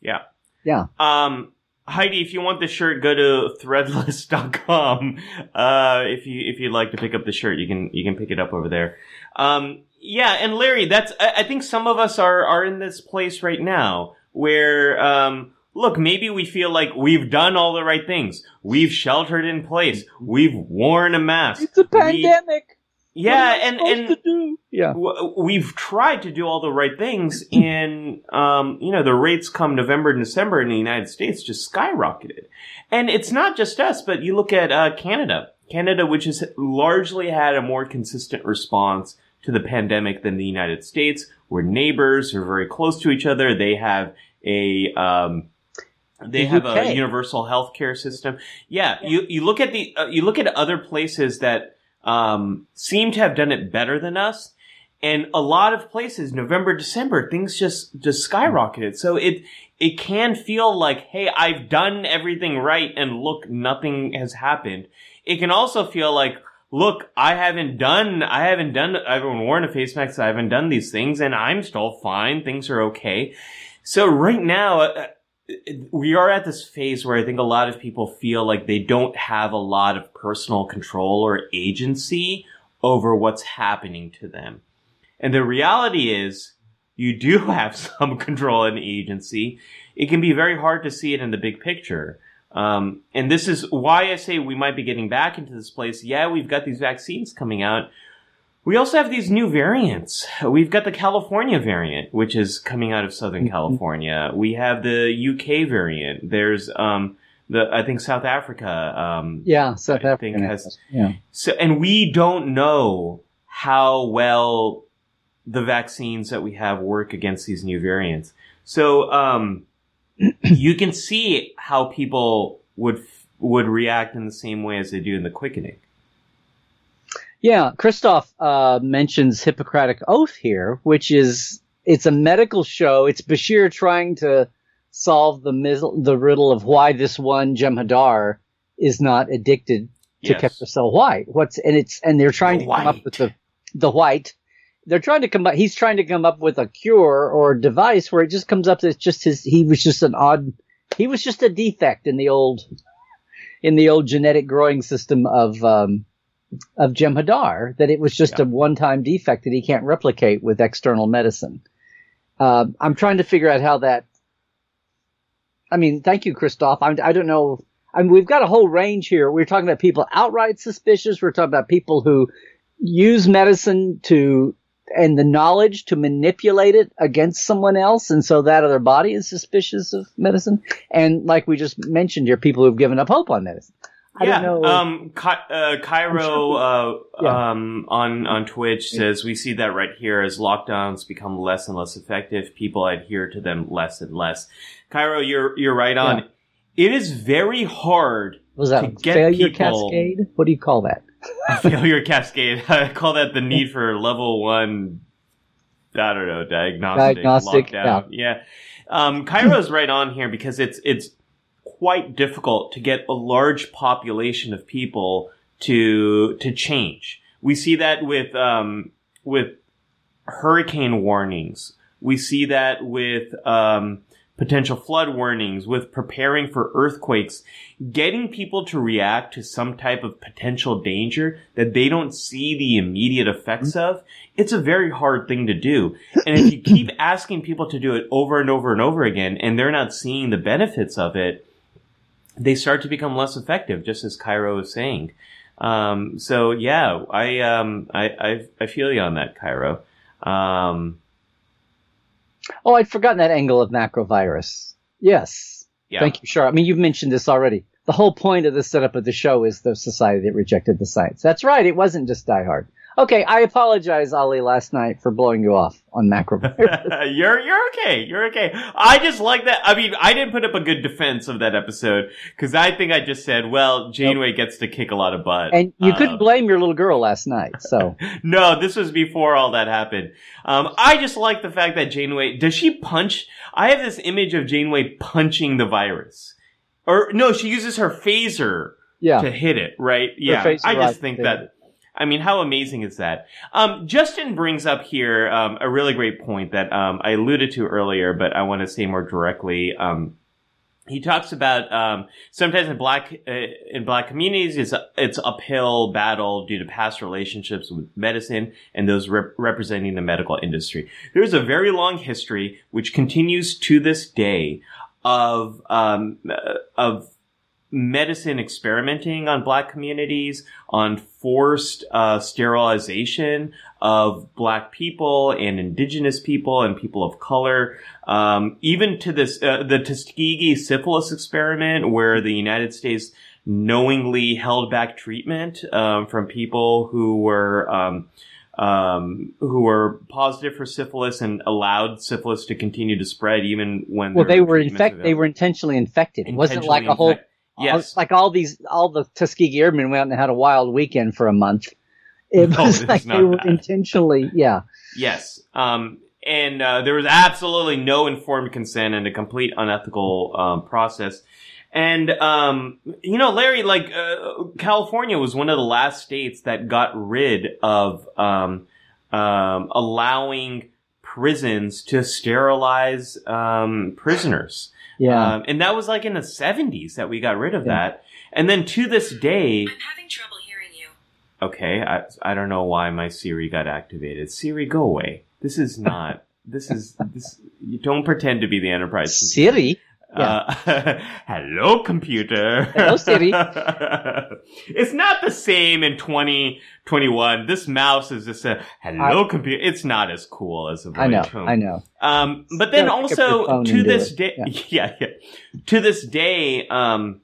yeah. Yeah. Um, Heidi, if you want the shirt, go to threadless.com. Uh, if you, if you'd like to pick up the shirt, you can, you can pick it up over there. Um, yeah, and Larry, that's, I, I think some of us are, are in this place right now where, um, look, maybe we feel like we've done all the right things. We've sheltered in place. We've worn a mask. It's a We- pandemic. yeah, What and, and, to do? yeah. w- we've tried to do all the right things and um, you know the rates come november and december in the united states just skyrocketed and it's not just us but you look at uh, canada canada which has largely had a more consistent response to the pandemic than the united states we're neighbors we're very close to each other they have a um, they The have UK. a universal health care system yeah, you you look at the uh, you look at other places that um, seem to have done it better than us. And a lot of places, November, December, things just, just skyrocketed. So it, it can feel like, hey, I've done everything right and look, nothing has happened. It can also feel like, look, I haven't done, I haven't done, I haven't worn a face mask, I haven't done these things and I'm still fine. Things are okay. So right now, uh, we are at this phase where I think a lot of people feel like they don't have a lot of personal control or agency over what's happening to them. And the reality is, you do have some control and agency. It can be very hard to see it in the big picture. Um, and this is why I say we might be getting back into this place. Yeah, we've got these vaccines coming out. We also have these new variants. We've got the California variant, which is coming out of Southern California. We have the UK variant. There's um, the I think South Africa. Um, Yeah, South I Africa has- yeah. so, and we don't know how well the vaccines that we have work against these new variants. So, um, you can see how people would would react in the same way as they do in the quickening. Yeah, Christoph uh, mentions Hippocratic Oath here, which is it's a medical show. It's Bashir trying to solve the mis- the riddle of why this one Jem'Hadar is not addicted to Yes. Ketracel White. What's and it's and they're trying The to come up with the the white. They're trying to come up. He's trying to come up with a cure or a device where it just comes up that it's just his. He was just an odd. He was just a defect in the old, in the old genetic growing system of um, of Jem'Hadar. That it was just Yeah. a one time defect that he can't replicate with external medicine. Uh, I'm trying to figure out how that. I mean, thank you, Christoph. I'm, I don't know. I mean, we've got a whole range here. We're talking about people outright suspicious. We're talking about people who use medicine to and the knowledge to manipulate it against someone else, and so that other body is suspicious of medicine. And like we just mentioned here, people who've given up hope on medicine. I yeah, don't know. um, Ky- uh, Cairo uh, Yeah. um, on on Twitch says we see that right here as lockdowns become less and less effective, people adhere to them less and less. Cairo, you're you're right on. It is very hard Was that to a get failure people- cascade? What do you call that? failure cascade. I call that the need for level one. I don't know diagnostic, Diagnostic, lockdown. Yeah, um, Cairo's right on here because it's it's quite difficult to get a large population of people to to change. We see that with um, with hurricane warnings. We see that with um, potential flood warnings, with preparing for earthquakes, getting people to react to some type of potential danger that they don't see the immediate effects of. It's a very hard thing to do. And if you keep asking people to do it over and over and over again, and they're not seeing the benefits of it, they start to become less effective, just as Cairo is saying. Um, so yeah, I, um, I, I, I feel you on that, Cairo. Um, Oh, I'd forgotten that angle of macrovirus. Yes. yeah. Thank you, sure. I mean, you've mentioned this already. The whole point of the setup of the show is the society that rejected the science. That's right. It wasn't just Die Hard. Okay, I apologize, Ali, last night for blowing you off on macrovirus. you're you're okay. You're okay. I just like that. I mean, I didn't put up a good defense of that episode because I think I just said, "Well, Janeway gets to kick a lot of butt." and you Uh, couldn't blame your little girl last night. So no, this was before all that happened. Um, I just like the fact that Janeway does she punch? I have this image of Janeway punching the virus, or no, she uses her phaser yeah, to hit it. Right? Yeah, I just think that. I mean, how amazing is that? Um, Justin brings up here um, a really great point that um, I alluded to earlier, but I want to say more directly. Um, he talks about um, sometimes in black uh, in black communities it's it's uphill battle due to past relationships with medicine and those rep- representing the medical industry. There's a very long history which continues to this day of um, uh, of medicine experimenting on black communities, on forced uh, sterilization of black people and indigenous people and people of color, um, even to this uh, the Tuskegee syphilis experiment, where the United States knowingly held back treatment um, from people who were. Um, um, who were positive for syphilis and allowed syphilis to continue to spread even when well, they were treatments infect. They were intentionally infected. It wasn't like a whole. Yes. Like all these, all the Tuskegee Airmen went out and had a wild weekend for a month. It No, was like they were that. intentionally, yeah. Yes. Um, and uh, there was absolutely no informed consent and a complete unethical um, process. And um, you know, Larry, like uh, California was one of the last states that got rid of um, um, allowing prisons to sterilize um, prisoners. Yeah. Um, and that was like in the 70s that we got rid of Yeah. that. And then to this day, I'm having trouble hearing you. Okay, I I don't know why my Siri got activated. Siri, go away. This is not. This is this. You don't pretend to be the Enterprise. computer. Siri. Uh, hello, computer. Hello, Siri. it's not the same in 2021. This mouse is just a hello, computer. It's not as cool as a voice I know. I know. Um, but then Gotta pick up your also to this day, Yeah. yeah. yeah, to this day, um,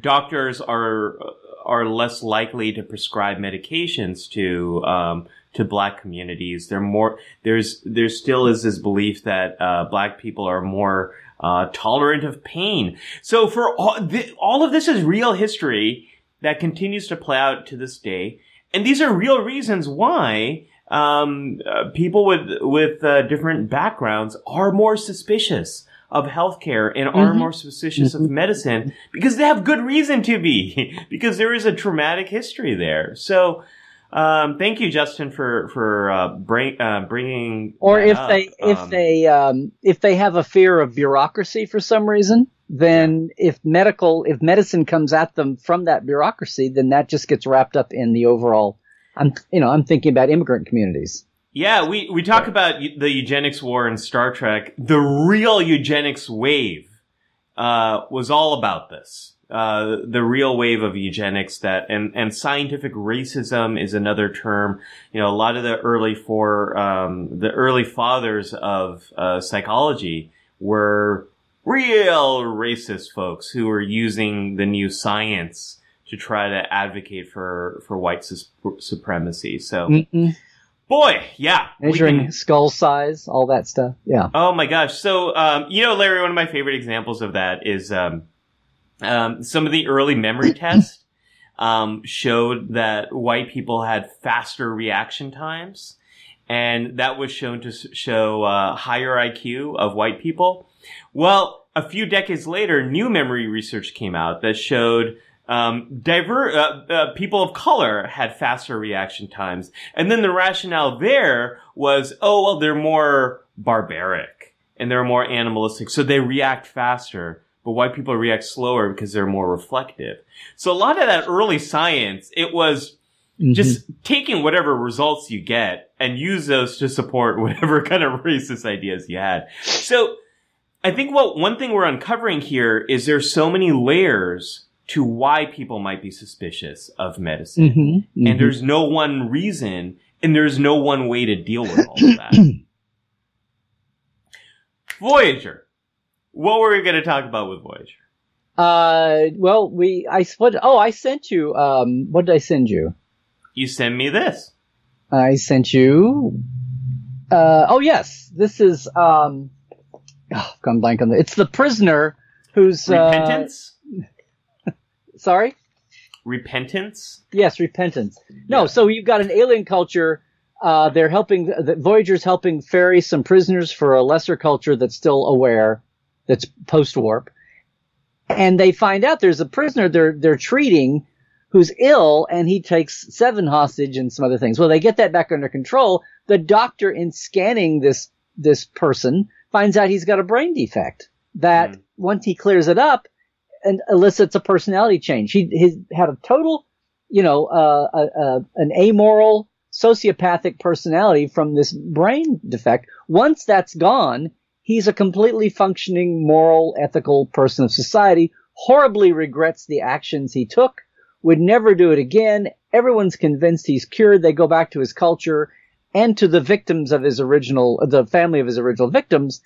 doctors are are less likely to prescribe medications to um, to black communities. They're more there's there still is this belief that uh, black people are more uh, tolerant of pain. So for all th- all of this is real history that continues to play out to this day, and these are real reasons why um, uh, people with with uh, different backgrounds are more suspicious of healthcare and are Mhm. more suspicious of medicine because they have good reason to be because there is a traumatic history there. So, um, thank you, Justin, for for uh, bring, uh, bringing. Or that if up. they if Um, they um, if they have a fear of bureaucracy for some reason, then if medical if medicine comes at them from that bureaucracy, then that just gets wrapped up in the overall. I'm you know I'm thinking about immigrant communities. Yeah, we, we talk about the eugenics war in Star Trek. The real eugenics wave uh, was all about this. Uh, the real wave of eugenics that and, and scientific racism is another term. You know, a lot of the early for um, the early fathers of uh, psychology were real racist folks who were using the new science to try to advocate for for white sus- supremacy. So. Mm-mm. Boy, yeah. Measuring can- skull size, all that stuff. Yeah. oh my gosh. So, um, you know, Larry, one of my favorite examples of that is um, um, some of the early memory tests um, showed that white people had faster reaction times. And that was shown to show uh, higher IQ of white people. Well, a few decades later, new memory research came out that showed um, diver- uh, uh, people of color had faster reaction times. And then the rationale there was, oh, well, they're more barbaric and they're more animalistic. So they react faster, but white people react slower because they're more reflective. So a lot of that early science, it was Mhm. just taking whatever results you get and use those to support whatever kind of racist ideas you had. So I think what one thing we're uncovering here is there's so many layers to why people might be suspicious of medicine. Mhm. Mhm. And there's no one reason and there's no one way to deal with all of that. Voyager. What were we going to talk about with Voyager? Uh, well, we I what? Oh, I sent you. Um, what did I send you? You send me this. I sent you. Uh, oh yes, this is um. Oh, I've gone blank on the. It's the prisoner who's uh, Repentance? sorry. Repentance? Yes, repentance. No, Yeah. so you've got an alien culture. Uh, they're helping the Voyager's helping ferry some prisoners for a lesser culture that's still aware, that's post warp, and they find out there's a prisoner they're they're treating who's ill, and he takes seven hostage and some other things. Well, they get that back under control. The doctor, in scanning this this person, finds out he's got a brain defect that Hmm. once he clears it up, and elicits a personality change. He he's had a total, you know, uh, uh, uh, an amoral, sociopathic personality from this brain defect. Once that's gone, he's a completely functioning, moral, ethical person of society. Horribly regrets the actions he took. Would never do it again. Everyone's convinced he's cured. They go back to his culture and to the victims of his original, the family of his original victims,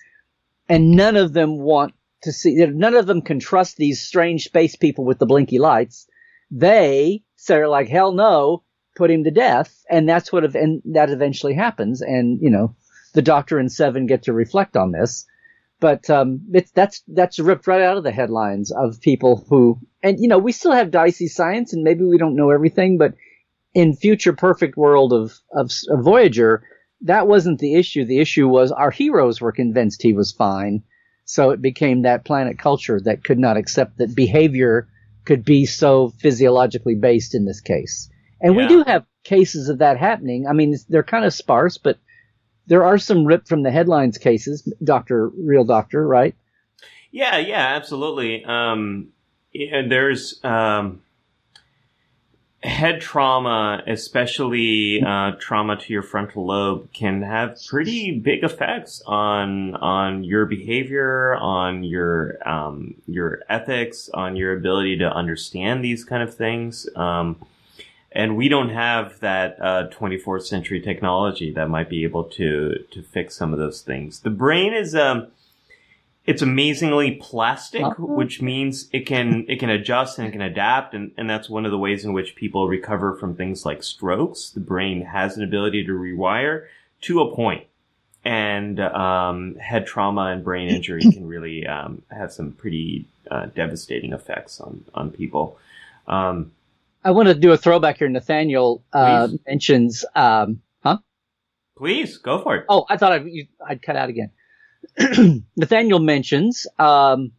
and none of them want to see none of them can trust these strange space people with the blinky lights. They say like hell no, put him to death, and that's what and that eventually happens. And you know, the Doctor and Seven get to reflect on this, but um, it's that's that's ripped right out of the headlines of people who and you know we still have dicey science, and maybe we don't know everything, but in future perfect world of of, of Voyager. That wasn't the issue. The issue was our heroes were convinced he was fine. So it became that planet culture that could not accept that behavior could be so physiologically based in this case. And we do have cases of that happening. I mean, they're kind of sparse, but there are some ripped from the headlines cases. Doctor, real doctor, right? Yeah, yeah, absolutely. Um, yeah, there's um, head trauma, especially uh, trauma to your frontal lobe, can have pretty big effects on on your behavior, on your um, your ethics, on your ability to understand these kind of things. Um, and we don't have that uh, 24th century technology that might be able to to fix some of those things. The brain is um, it's amazingly plastic, Uh-huh. which means it can it can adjust and it can adapt, and, and that's one of the ways in which people recover from things like strokes. The brain has an ability to rewire to a point, and um, head trauma and brain injury can really um, have some pretty uh, devastating effects on on people. Um, I want to do a throwback here. Nathaniel uh, mentions, um, huh? please go for it. Oh, I thought I'd, you, I'd cut out again. Nathaniel mentions um,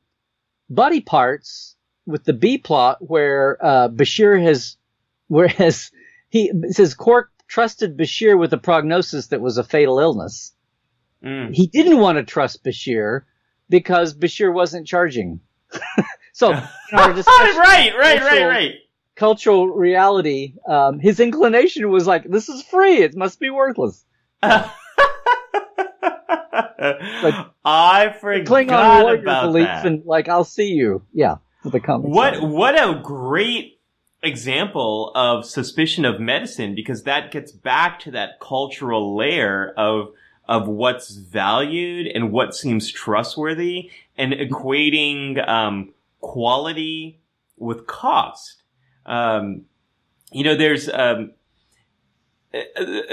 body parts with the B plot where uh, Bashir has, whereas he says Quark trusted Bashir with a prognosis that was a fatal illness. Mm. He didn't want to trust Bashir because Bashir wasn't charging. so, right, right, right, right. Cultural reality, um, his inclination was like, "This is free; it must be worthless." I forgot Klingon warrior about belief, that. and like, "I'll see you." Yeah, for the comics. What what a great example of suspicion of medicine because that gets back to that cultural layer of of what's valued and what seems trustworthy and equating um, quality with cost. Um, you know, there's um,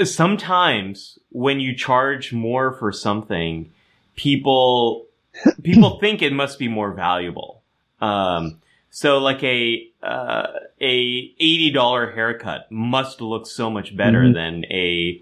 sometimes when you charge more for something, people people think it must be more valuable. Um, so like a uh, a eighty dollar haircut must look so much better Mhm. than a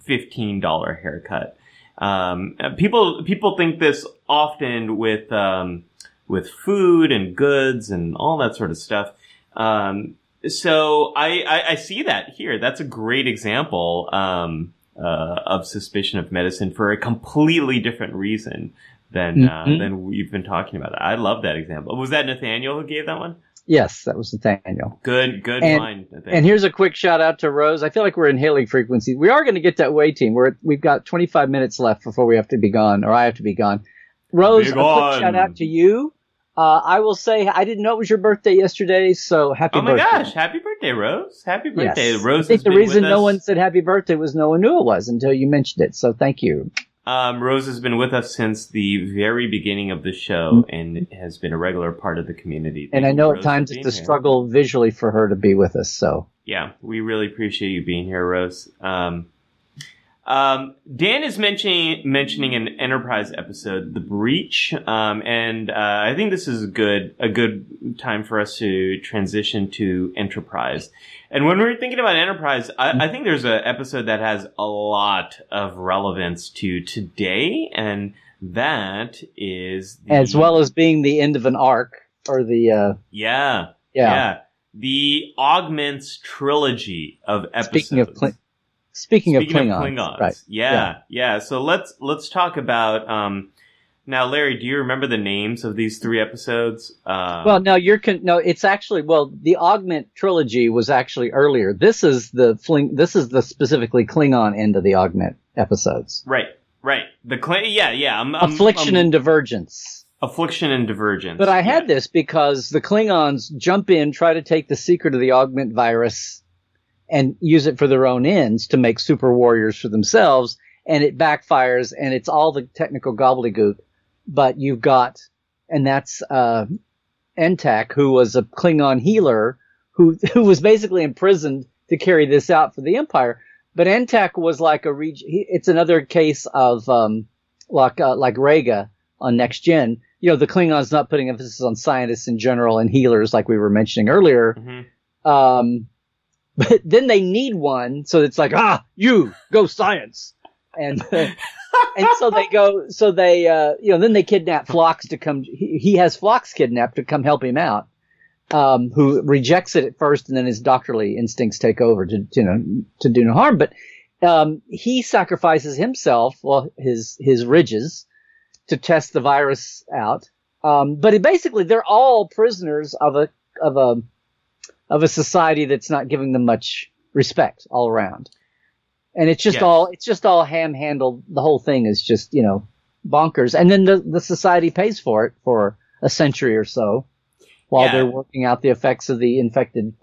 fifteen dollar haircut. Um, people people think this often with um, with food and goods and all that sort of stuff. Um, so I, I, I see that here. That's a great example um, uh, of suspicion of medicine for a completely different reason than uh, Mhm. than we've been talking about. I love that example. Was that Nathaniel who gave that one? Yes, that was Nathaniel. Good, good And- line. Nathaniel. And here's a quick shout out to Rose. I feel like we're inhaling frequencies. We are going to get that way team. We're we've got 25 minutes left before we have to be gone, or I have to be gone. Rose, Be a gone. quick shout out to you. Uh, I will say I didn't know it was your birthday yesterday, so happy birthday. oh my birthday. gosh! Happy birthday, Rose! Happy birthday, Yes. Rose. I think the reason no one said happy birthday was no one knew it was until you mentioned it. So thank you. Um, Rose has been with us since the very beginning of the show and has been a regular part of the community. Mm-hmm. And I know Rose, at times it's a struggle visually for her to be with us. So Yeah, we really appreciate you being here, Rose. Um, um, Dan is mentioning mentioning an Enterprise episode, The Breach, um, and uh, I think this is a good a good time for us to transition to Enterprise. And when we're thinking about Enterprise, I, I think there's an episode that has a lot of relevance to today, and that is the, as well as being the end of an arc or the uh, yeah, yeah. yeah. The Augments trilogy of episodes. Speaking of Kling- speaking, Speaking of Klingons, right? Yeah, yeah, So let's let's talk about um now Larry, do you remember the names of these three episodes? Um, Well, no, you're con- no. It's actually well, the Augment trilogy was actually earlier. This is the fling. This is the specifically Klingon end of the Augment episodes. right, right. The Cl- yeah, yeah. I'm, I'm- Affliction I'm- and Divergence. affliction and divergence. But I had yeah. this because the Klingons jump in, try to take the secret of the Augment virus, and use it for their own ends to make super warriors for themselves, and it backfires, and it's all the technical gobbledygook. But you've got, and that's uh, Antaak, who was a Klingon healer, who who was basically imprisoned to carry this out for the Empire. But Antaak was like a reg- It's another case of um, like uh, like Rega on Next Gen. You know, the Klingons not putting emphasis on scientists in general and healers, like we were mentioning earlier. Mhm. Um, but then they need one, so it's like, ah, you go science, and and so they go, so they, uh, you know, then they kidnap Phlox to come. He, he has Phlox kidnapped to come help him out. Um, who rejects it at first, and then his doctorly instincts take over to, you know, to do no harm. But um, he sacrifices himself, well, his his ridges, to test the virus out. Um, but basically, they're all prisoners of a of a of a society that's not giving them much respect all around. And it's just Yes. all it's just all ham handled. The whole thing is just you know bonkers. And then the the society pays for it for a century or so while Yeah. they're working out the effects of the infected.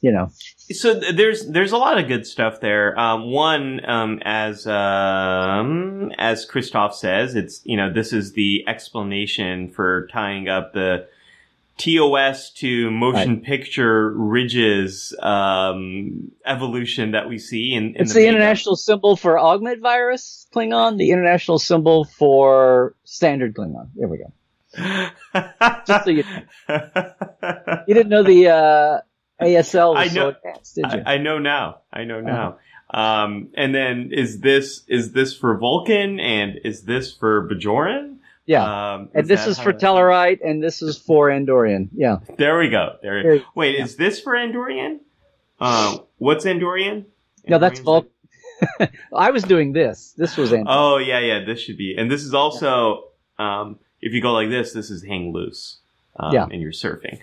You know, So there's there's a lot of good stuff there. Um, one, um, as um, as Christoph says, it's you know this is the explanation for tying up the TOS to motion picture ridges um, evolution that we see in, in it's the, makeup. international symbol for augment virus Klingon, the international symbol for standard Klingon. There we go. Just so you, you didn't know the uh, ASL was I know- so advanced, did you? I, I know now. I know now. Um, and then is this is this for Vulcan and is this for Bajoran? Yeah. Um, and this is for that- Tellarite, and this is for Andorian. Yeah. There we go. There. Wait, is this for Andorian? Um, what's Andorian? No, that's Vulcan. I was doing this. This was Andorian. Oh yeah, yeah. This should be, and this is also, um, if you go like this, this is hang loose. Um, Yeah. and you're surfing.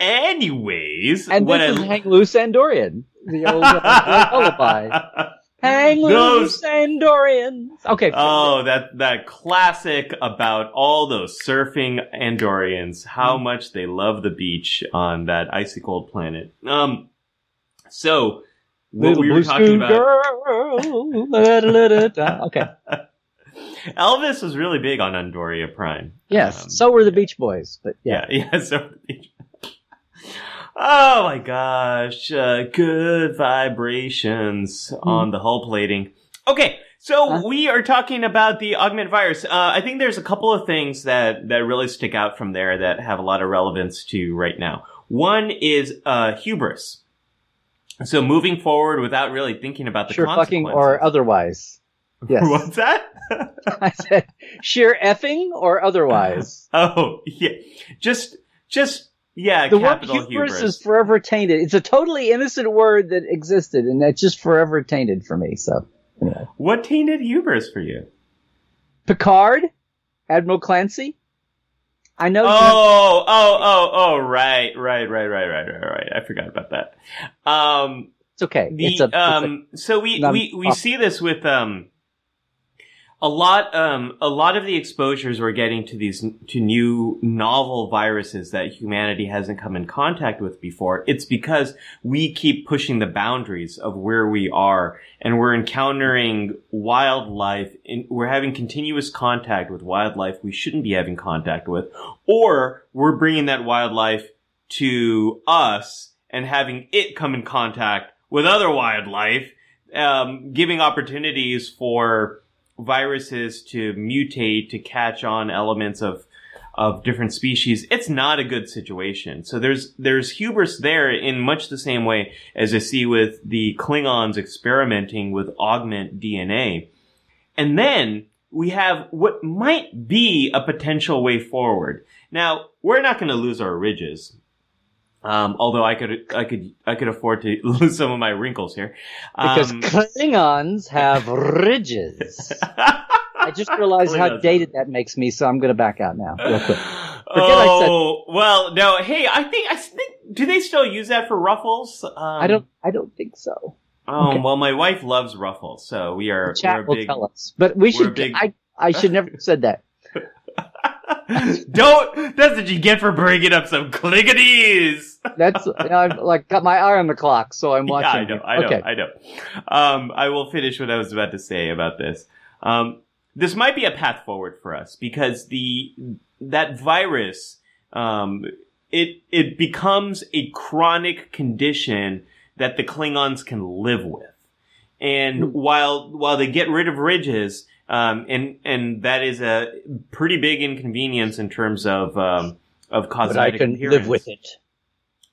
Anyways, and what this I is Hang Loose Andorian. The old uh, lullaby. Hang Those- loose Andorians. Okay. Oh, that that classic about all those surfing Andorians, Mm. how much they love the beach on that icy cold planet. Um, so what Little we were blue talking about, girl. Okay. Elvis was really big on Andoria Prime. Yes. Um, so were the Beach Boys, but yeah. Yeah, yeah. So, oh my gosh, uh, good vibrations on the hull plating. Okay, so Huh? we are talking about the augment virus. Uh, I think there's a couple of things that that really stick out from there that have a lot of relevance to right now. One is uh, hubris. So moving forward without really thinking about the Sure fucking or otherwise. Yes. What's that? I said sheer effing or otherwise. oh, yeah. Just, just, yeah, the word capital hubris, is forever tainted. It's a totally innocent word that existed, and that's just forever tainted for me. So, anyway. What tainted hubris for you? Picard, Admiral Clancy. I know. Oh, oh, oh, oh, right, right, right, right, right, right, right. I forgot about that. Um, it's okay. the, it's a, it's a- um, so we, we, we see this with, um, a lot, um, a lot of the exposures we're getting to these, to new novel viruses that humanity hasn't come in contact with before. It's because we keep pushing the boundaries of where we are and we're encountering wildlife and we're having continuous contact with wildlife we shouldn't be having contact with or we're bringing that wildlife to us and having it come in contact with other wildlife um, giving opportunities for viruses to mutate to catch on elements of of different species, it's not a good situation. So there's there's hubris there in much the same way as I see with the Klingons experimenting with augment DNA. And then we have what might be a potential way forward. Now, we're not going to lose our ridges. Um, although I could, I could, I could afford to lose some of my wrinkles here. because Um, Klingons have ridges. I just realized how dated that makes me, so I'm going to back out now. Real quick. I oh well, no. Hey, I think I think do they still use that for ruffles? Um, I don't. I don't think so. Oh okay. well, my wife loves ruffles, so we are The chat will big. tell us, but we should. big- I. I should never have said that. Don't. That's what you get for bringing up some clickities. That's I've like got my eye on the clock, so I'm watching. Yeah. I know. I know, okay. I know. Um, I will finish what I was about to say about this. Um, this might be a path forward for us because the that virus, um, it it becomes a chronic condition that the Klingons can live with, and Hmm. while while they get rid of ridges, um, and and that is a pretty big inconvenience in terms of um, of but I can appearance. live with it.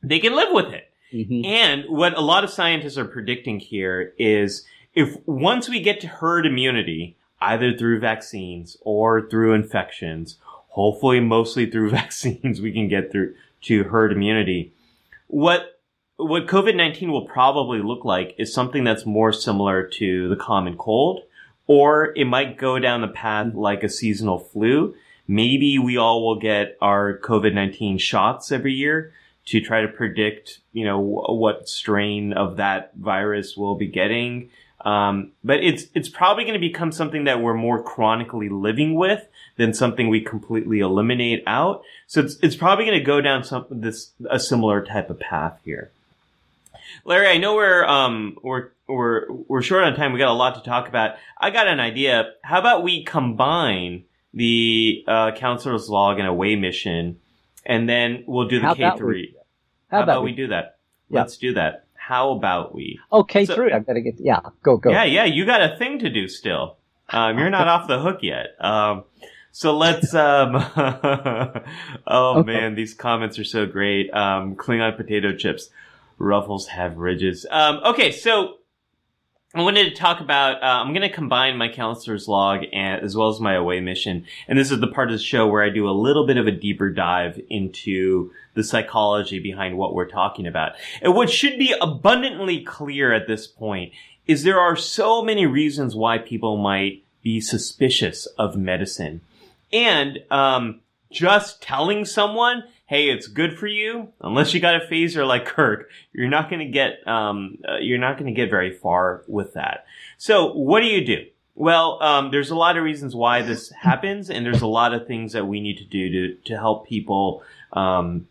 They can live with it. Mhm. And what a lot of scientists are predicting here is if once we get to herd immunity, either through vaccines or through infections, hopefully mostly through vaccines, we can get through to herd immunity. What what COVID-19 will probably look like is something that's more similar to the common cold, or it might go down the path like a seasonal flu. Maybe we all will get our COVID-19 shots every year to try to predict, you know, what strain of that virus we'll be getting. Um, but it's it's probably going to become something that we're more chronically living with than something we completely eliminate out. So it's it's probably going to go down some this a similar type of path here. Larry, I know we're um we're we're we're short on time. We got a lot to talk about. I got an idea. How about we combine the uh, counselor's log and away mission, and then we'll do the How K three. we- How about, we we? do that? Yeah. Let's do that. How about we? Okay, So- through. I've got to get. Yeah, go go. Yeah, yeah, you got a thing to do still. Um, you're not off the hook yet. Um, so let's. Um, oh Okay. man, these comments are so great. Um, Klingon potato chips. Ruffles have ridges. Um, okay, so I wanted to talk about. Uh, I'm going to combine my counselor's log and, as well as my away mission, and this is the part of the show where I do a little bit of a deeper dive into the psychology behind what we're talking about. And what should be abundantly clear at this point is there are so many reasons why people might be suspicious of medicine, and um, just telling someone hey, it's good for you. Unless you got a phaser like Kirk, you're not going to get um, uh, you're not going to get very far with that. So, what do you do? Well, um, there's a lot of reasons why this happens, and there's a lot of things that we need to do to to help people um,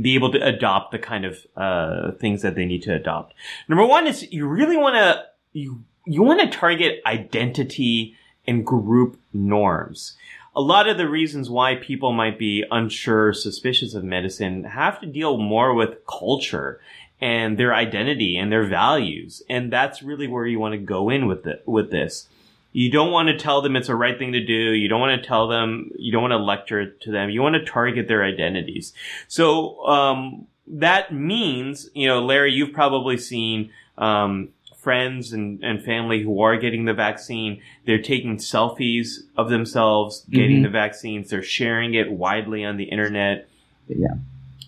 be able to adopt the kind of uh, things that they need to adopt. Number one is you really want to you you want to target identity and group norms a lot of the reasons why people might be unsure, suspicious of medicine have to deal more with culture and their identity and their values. And that's really where you want to go in with it, with this. You don't want to tell them it's a right thing to do. You don't want to tell them, you don't want to lecture to them. You want to target their identities. So, um, that means, you know, Larry, you've probably seen, um, friends and, and family who are getting the vaccine. They're taking selfies of themselves getting mm-hmm. the vaccines. They're sharing it widely on the internet. Yeah.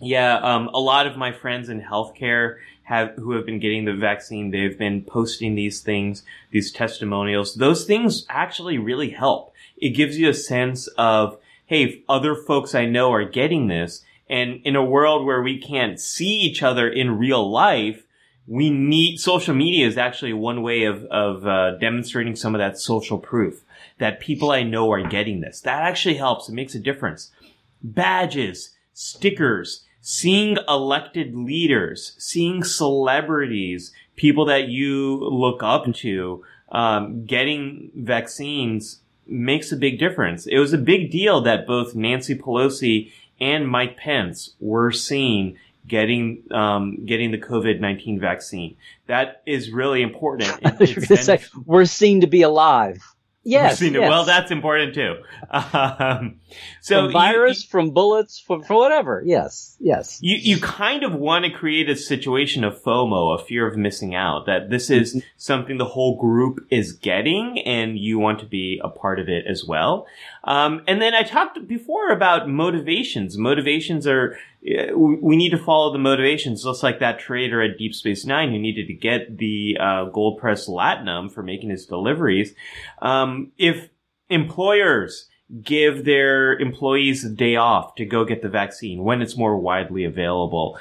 Yeah. Um, a lot of my friends in healthcare have, who have been getting the vaccine, they've been posting these things, these testimonials. Those things actually really help. It gives you a sense of, hey, other folks I know are getting this. And in a world where we can't see each other in real life, we need social media is actually one way of of uh, demonstrating some of that social proof that people I know are getting this. That actually helps. It makes a difference. Badges, stickers, seeing elected leaders, seeing celebrities, people that you look up to, um, getting vaccines makes a big difference. It was a big deal that both Nancy Pelosi and Mike Pence were seen getting um, getting the COVID nineteen vaccine. That is really important. It, say, we're seen to be alive. Yes, yes. Well, that's important too. Um, so from virus, you, from bullets, for, for whatever. Yes, yes. You you kind of want to create a situation of FOMO, a fear of missing out. That this is mm-hmm. something the whole group is getting, and you want to be a part of it as well. Um, and then I talked before about motivations. Motivations are we need to follow the motivations, just like that trader at Deep Space Nine who needed to get the uh, gold press latinum for making his deliveries. Um, if employers give their employees a day off to go get the vaccine when it's more widely available.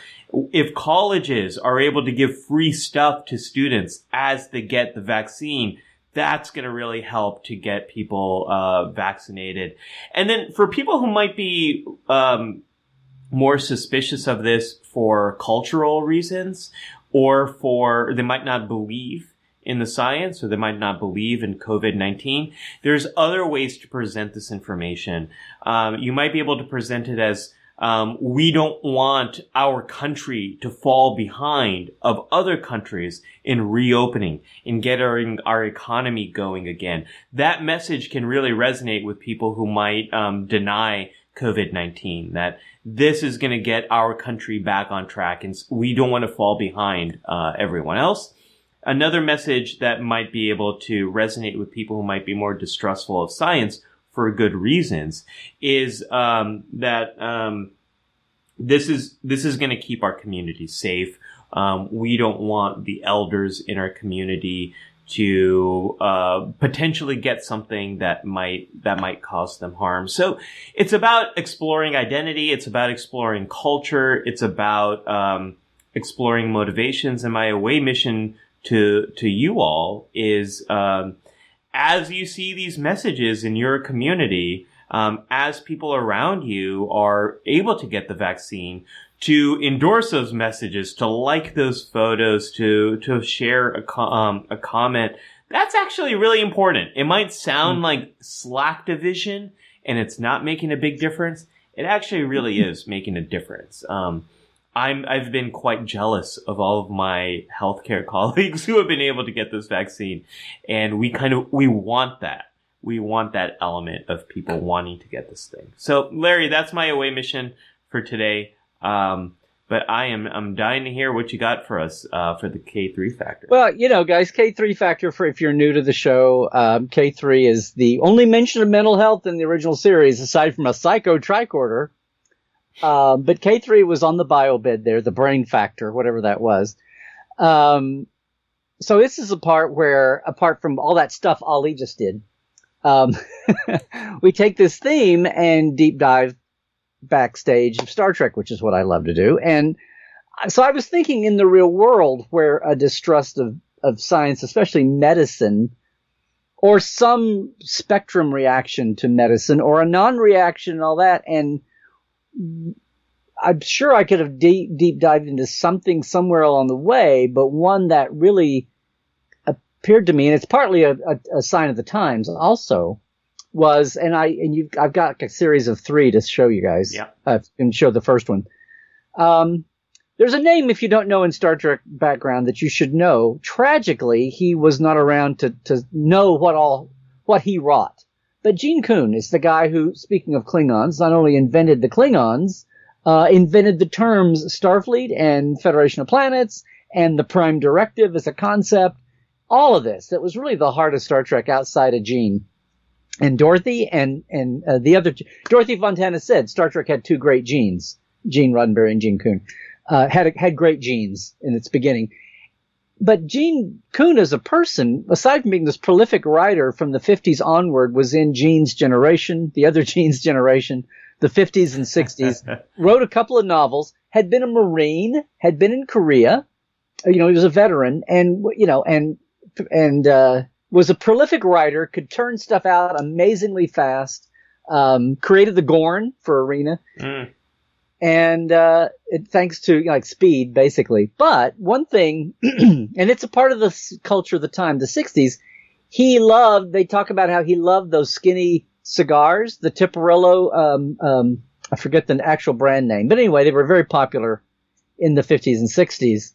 If colleges are able to give free stuff to students as they get the vaccine, that's going to really help to get people uh, vaccinated. And then for people who might be um, more suspicious of this for cultural reasons, or for they might not believe in the science or they might not believe in COVID-19. There's other ways to present this information. Um, you might be able to present it as um, we don't want our country to fall behind of other countries in reopening, in getting our economy going again. That message can really resonate with people who might um, deny COVID-19, that this is going to get our country back on track and we don't want to fall behind uh, everyone else. Another message that might be able to resonate with people who might be more distrustful of science for good reasons is um, that um, this is this is going to keep our community safe. Um, we don't want the elders in our community to uh, potentially get something that might that might cause them harm. So it's about exploring identity. It's about exploring culture. It's about um, exploring motivations. And my away mission to to you all is um, as you see these messages in your community, um, as people around you are able to get the vaccine, to endorse those messages, to like those photos, to to share a, um, a comment. That's actually really important. It might sound mm. like slacktivism, and it's not making a big difference. It actually really is making a difference. Um, I'm I've been quite jealous of all of my healthcare colleagues who have been able to get this vaccine, and we kind of we want that. We want that element of people wanting to get this thing. So, Larry, that's my away mission for today. Um, but I am I'm dying to hear what you got for us uh, for the K three factor. Well, you know, guys, K three factor for if you're new to the show, um, K three is the only mention of mental health in the original series, aside from a psycho tricorder. Um, but K three was on the bio bed there, the brain factor, whatever that was. Um, so this is a part where, apart from all that stuff Ali just did, um, we take this theme and deep dive backstage of Star Trek, which is what I love to do. And so I was thinking in the real world where a distrust of, of science, especially medicine, or some spectrum reaction to medicine or a non-reaction and all that. And I'm sure I could have deep, deep dived into something somewhere along the way, but one that really appeared to me, and it's partly a, a, a sign of the times also, was, and I and you, I've got a series of three to show you guys. Yeah. Uh, and show the first one. Um, there's a name if you don't know in Star Trek background that you should know. Tragically, he was not around to to know what all what he wrought. But Gene Coon is the guy who, speaking of Klingons, not only invented the Klingons, uh, invented the terms Starfleet and Federation of Planets and the Prime Directive as a concept. All of this that was really the heart of Star Trek outside of Gene and Dorothy and and uh, the other Dorothy Fontana said Star Trek had two great genes, Gene Roddenberry and Gene Coon, uh, had had great genes in its beginning. But Gene Coon as a person, aside from being this prolific writer from the 50s onward, was in Gene's generation, the other Gene's generation, the 50s and 60s, wrote a couple of novels, had been a Marine, had been in Korea, you know, he was a veteran, and, you know, and, and, uh, was a prolific writer, could turn stuff out amazingly fast, um, created the Gorn for Arena. Mm. And, uh, it, thanks to you know, like speed, basically. But one thing, and it's a part of the s- culture of the time, the 60s, he loved, they talk about how he loved those skinny cigars, the Tiparillo, um, um, I forget the actual brand name, but anyway, they were very popular in the 50s and 60s.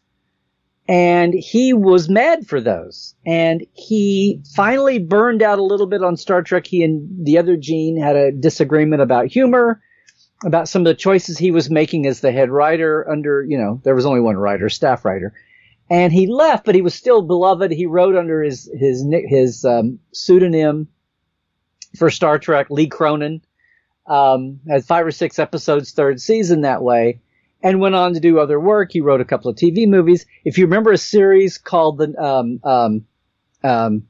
And he was mad for those. And he finally burned out a little bit on Star Trek. He and the other Gene had a disagreement about humor, about some of the choices he was making as the head writer under, you know, there was only one writer, staff writer. And he left, but he was still beloved. He wrote under his, his, his, um, pseudonym for Star Trek, Lee Cronin. Um, had five or six episodes, third season that way and went on to do other work. He wrote a couple of TV movies. If you remember a series called the um um um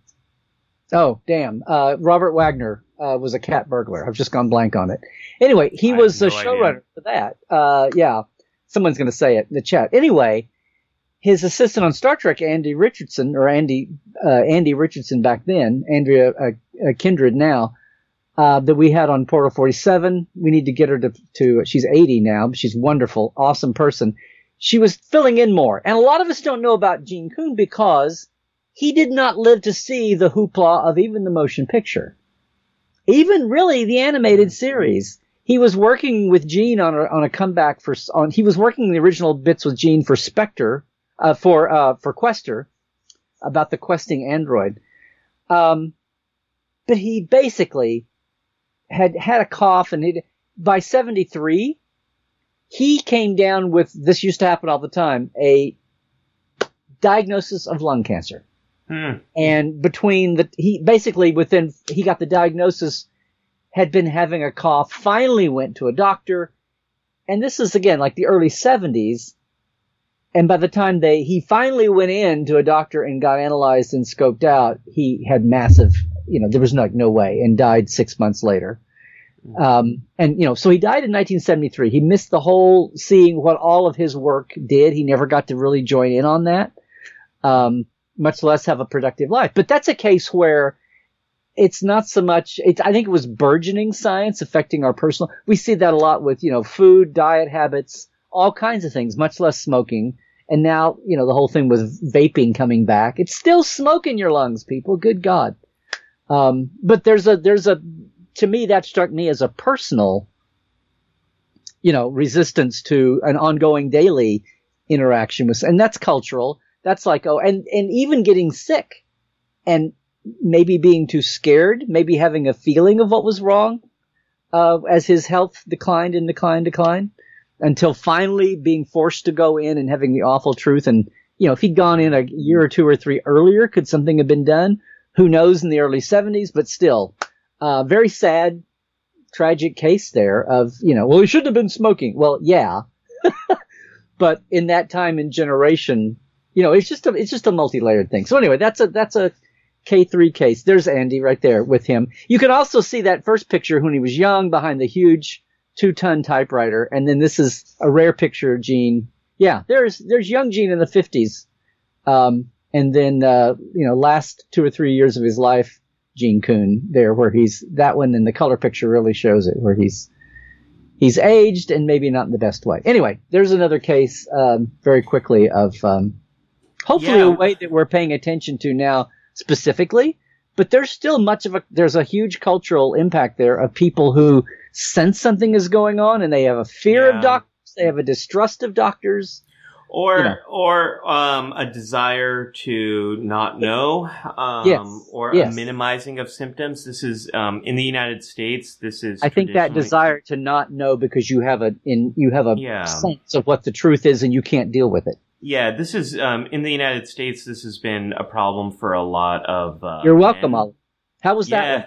oh damn uh, Robert Wagner uh, was a cat burglar. I've just gone blank on it. Anyway, he I was a showrunner for that. Uh, yeah, someone's going to say it in the chat. Anyway, his assistant on Star Trek, Andy Richardson or Andy uh, Andy Richardson back then, Andrea uh, uh, Kindred now uh, that we had on Portal 47. We need to get her to, to, she's 80 now, but she's wonderful, awesome person. She was filling in more. And a lot of us don't know about Gene Coon because he did not live to see the hoopla of even the motion picture. Even really the animated series. He was working with Gene on a, on a comeback for, on, he was working the original bits with Gene for Spectre, uh, for, uh, for Questor, about the questing android. Um, but he basically had had a cough and he by 73 he came down with this used to happen all the time a diagnosis of lung cancer. Hmm. and between the he basically within he got the diagnosis had been having a cough finally went to a doctor. And this is again like the early 70s and by the time they he finally went in to a doctor and got analyzed and scoped out he had massive you know there was like no way and died 6 months later um, and you know so he died in 1973 he missed the whole seeing what all of his work did he never got to really join in on that um, much less have a productive life. But that's a case where it's not so much, it's, I think it was burgeoning science affecting our personal, we see that a lot with, you know, food, diet habits, all kinds of things, much less smoking. And now, you know, the whole thing with vaping coming back. It's still smoke in your lungs, people. Good God. Um, but there's a, there's a, to me, that struck me as a personal, you know, resistance to an ongoing daily interaction with, and that's cultural. That's like, oh, and, and even getting sick and maybe being too scared, maybe having a feeling of what was wrong, uh, as his health declined and declined, declined. until finally being forced to go in and having the awful truth. And, you know, if he'd gone in a year or two or three earlier, could something have been done? Who knows in the early 70s, but still, uh, very sad, tragic case there of, you know, well, he shouldn't have been smoking. Well, yeah. but in that time and generation, you know, it's just a, it's just a multi-layered thing. So anyway, that's a, that's a K3 case. There's Andy right there with him. You can also see that first picture when he was young behind the huge two ton typewriter. And then this is a rare picture of Gene. Yeah, there's, there's young Gene in the fifties. Um, and then, uh, you know, last two or three years of his life, Gene Coon there where he's that one in the color picture really shows it where he's, he's aged and maybe not in the best way. Anyway, there's another case, um, very quickly of, um, hopefully Yeah. a way that we're paying attention to now specifically, but there's still much of a, there's a huge cultural impact there of people who sense something is going on and they have a fear Yeah. of doctors. They have a distrust of doctors. Or you know. or um, a desire to not know, um, Yes, or yes. a minimizing of symptoms. This is um, in the United States. This is I think that desire to not know because you have a in you have a Yeah. sense of what the truth is and you can't deal with it. Yeah, this is um, in the United States. This has been a problem for a lot of. Uh, You're welcome. Ollie. How was that? One?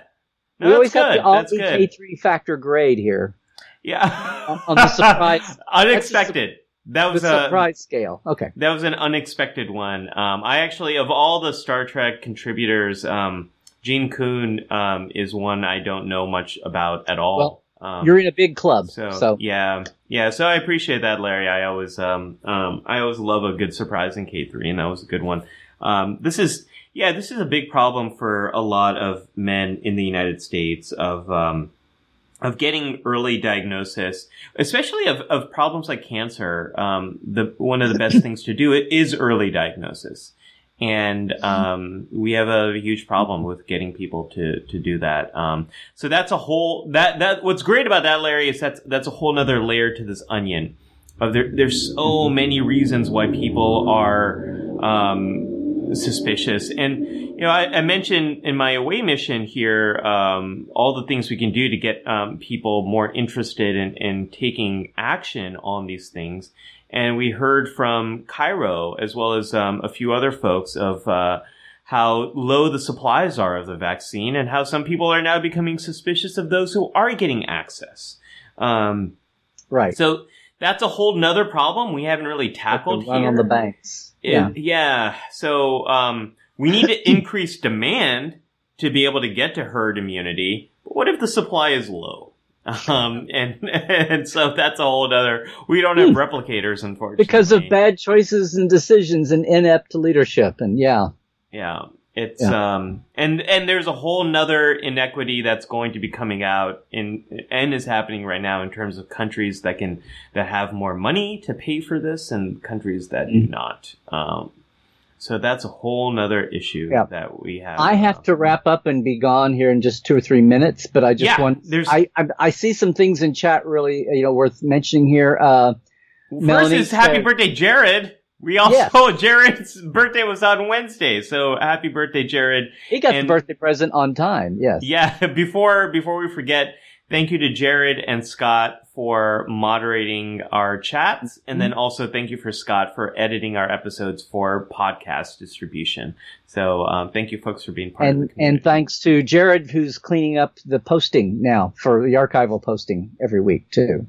no, we always that's have the all. K three factor grade here Yeah, On- on the surprise- unexpected. That the was a surprise scale. Okay. that was an unexpected one. Um, I actually, of all the Star Trek contributors, um, Gene Coon um, is one I don't know much about at all. um, You're in a big club, so, so, yeah, yeah. So I appreciate that, Larry. I always, um, um, I always love a good surprise in K three, and that was a good one. Um, this is, yeah, this is a big problem for a lot of men in the United States of, um, of getting early diagnosis, especially of, of problems like cancer. Um, the one of the best things to do is early diagnosis. And um, we have a huge problem with getting people to to do that. Um, so that's a whole that that what's great about that, Larry, is that's that's a whole nother layer to this onion. Of there, there's so many reasons why people are um, suspicious, and you know, I, I mentioned in my away mission here um, all the things we can do to get um, people more interested in, in taking action on these things. And we heard from Cairo as well as um, a few other folks of uh, how low the supplies are of the vaccine and how some people are now becoming suspicious of those who are getting access. Um, right. so that's a whole nother problem we haven't really tackled here. on the banks. It- yeah. yeah. So um, we need to increase demand to be able to get to herd immunity. But what if the supply is low? Um, and and so that's a whole other. We don't have replicators, unfortunately, Hmm. Because of bad choices and decisions and inept leadership. And yeah. Yeah. It's Yeah. um and and there's a whole nother inequity that's going to be coming out in and is happening right now in terms of countries that can that have more money to pay for this and countries that do Mm-hmm. not. Um so that's a whole nother issue Yeah. that we have. I have to wrap up and be gone here in just two or three minutes, but I just Yeah, want there's- I, I I see some things in chat really you know worth mentioning here. Uh, First Melanie is happy said- birthday, Jared. We also Yes. Jared's birthday was on Wednesday, so happy birthday, Jared. he got And- the birthday present on time. Yes. Yeah, before before we forget, thank you to Jared and Scott for moderating our chats, and then also thank you for Scott for editing our episodes for podcast distribution. So um, thank you, folks, for being part of the And community. and thanks to Jared who's cleaning up the posting now for the archival posting every week too.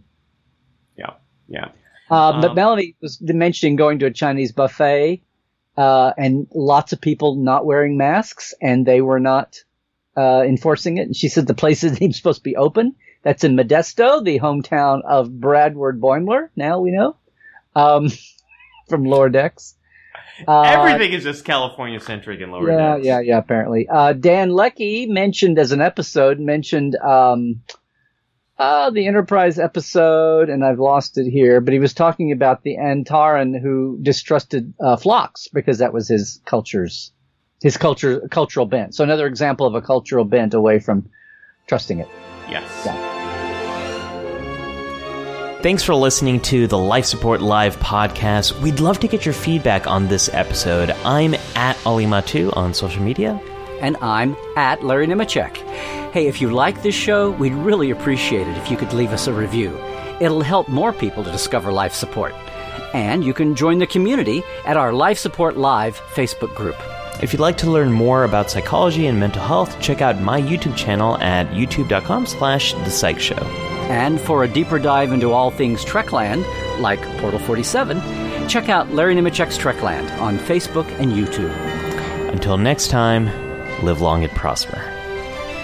yeah, yeah, Uh, but Um, Melanie was mentioning going to a Chinese buffet, uh, and lots of people not wearing masks, and they were not uh, enforcing it. And she said the place isn't even supposed to be open. That's in Modesto, the hometown of Bradward Boimler. Now we know um, from Lower Decks. Uh, everything is just California centric in lower. yeah, decks. yeah, yeah. Apparently, uh, Dan Leckie mentioned as an episode mentioned um, uh, the Enterprise episode, and I've lost it here. But he was talking about the Antaran who distrusted uh, Phlox because that was his culture's his culture cultural bent. So another example of a cultural bent away from trusting it. Yes. Yeah. Thanks for listening to the Life Support Live podcast. We'd love to get your feedback on this episode. I'm at Ali Mattu on social media. And I'm at Larry Nemecek. Hey, if you like this show, we'd really appreciate it if you could leave us a review. It'll help more people to discover life support. And you can join the community at our Life Support Live Facebook group. If you'd like to learn more about psychology and mental health, check out my YouTube channel at youtube.com slash the psych show. And for a deeper dive into all things Trekland, like Portal 47, check out Larry Nemecek's Trekland on Facebook and YouTube. Until next time, live long and prosper.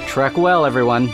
Trek well, everyone.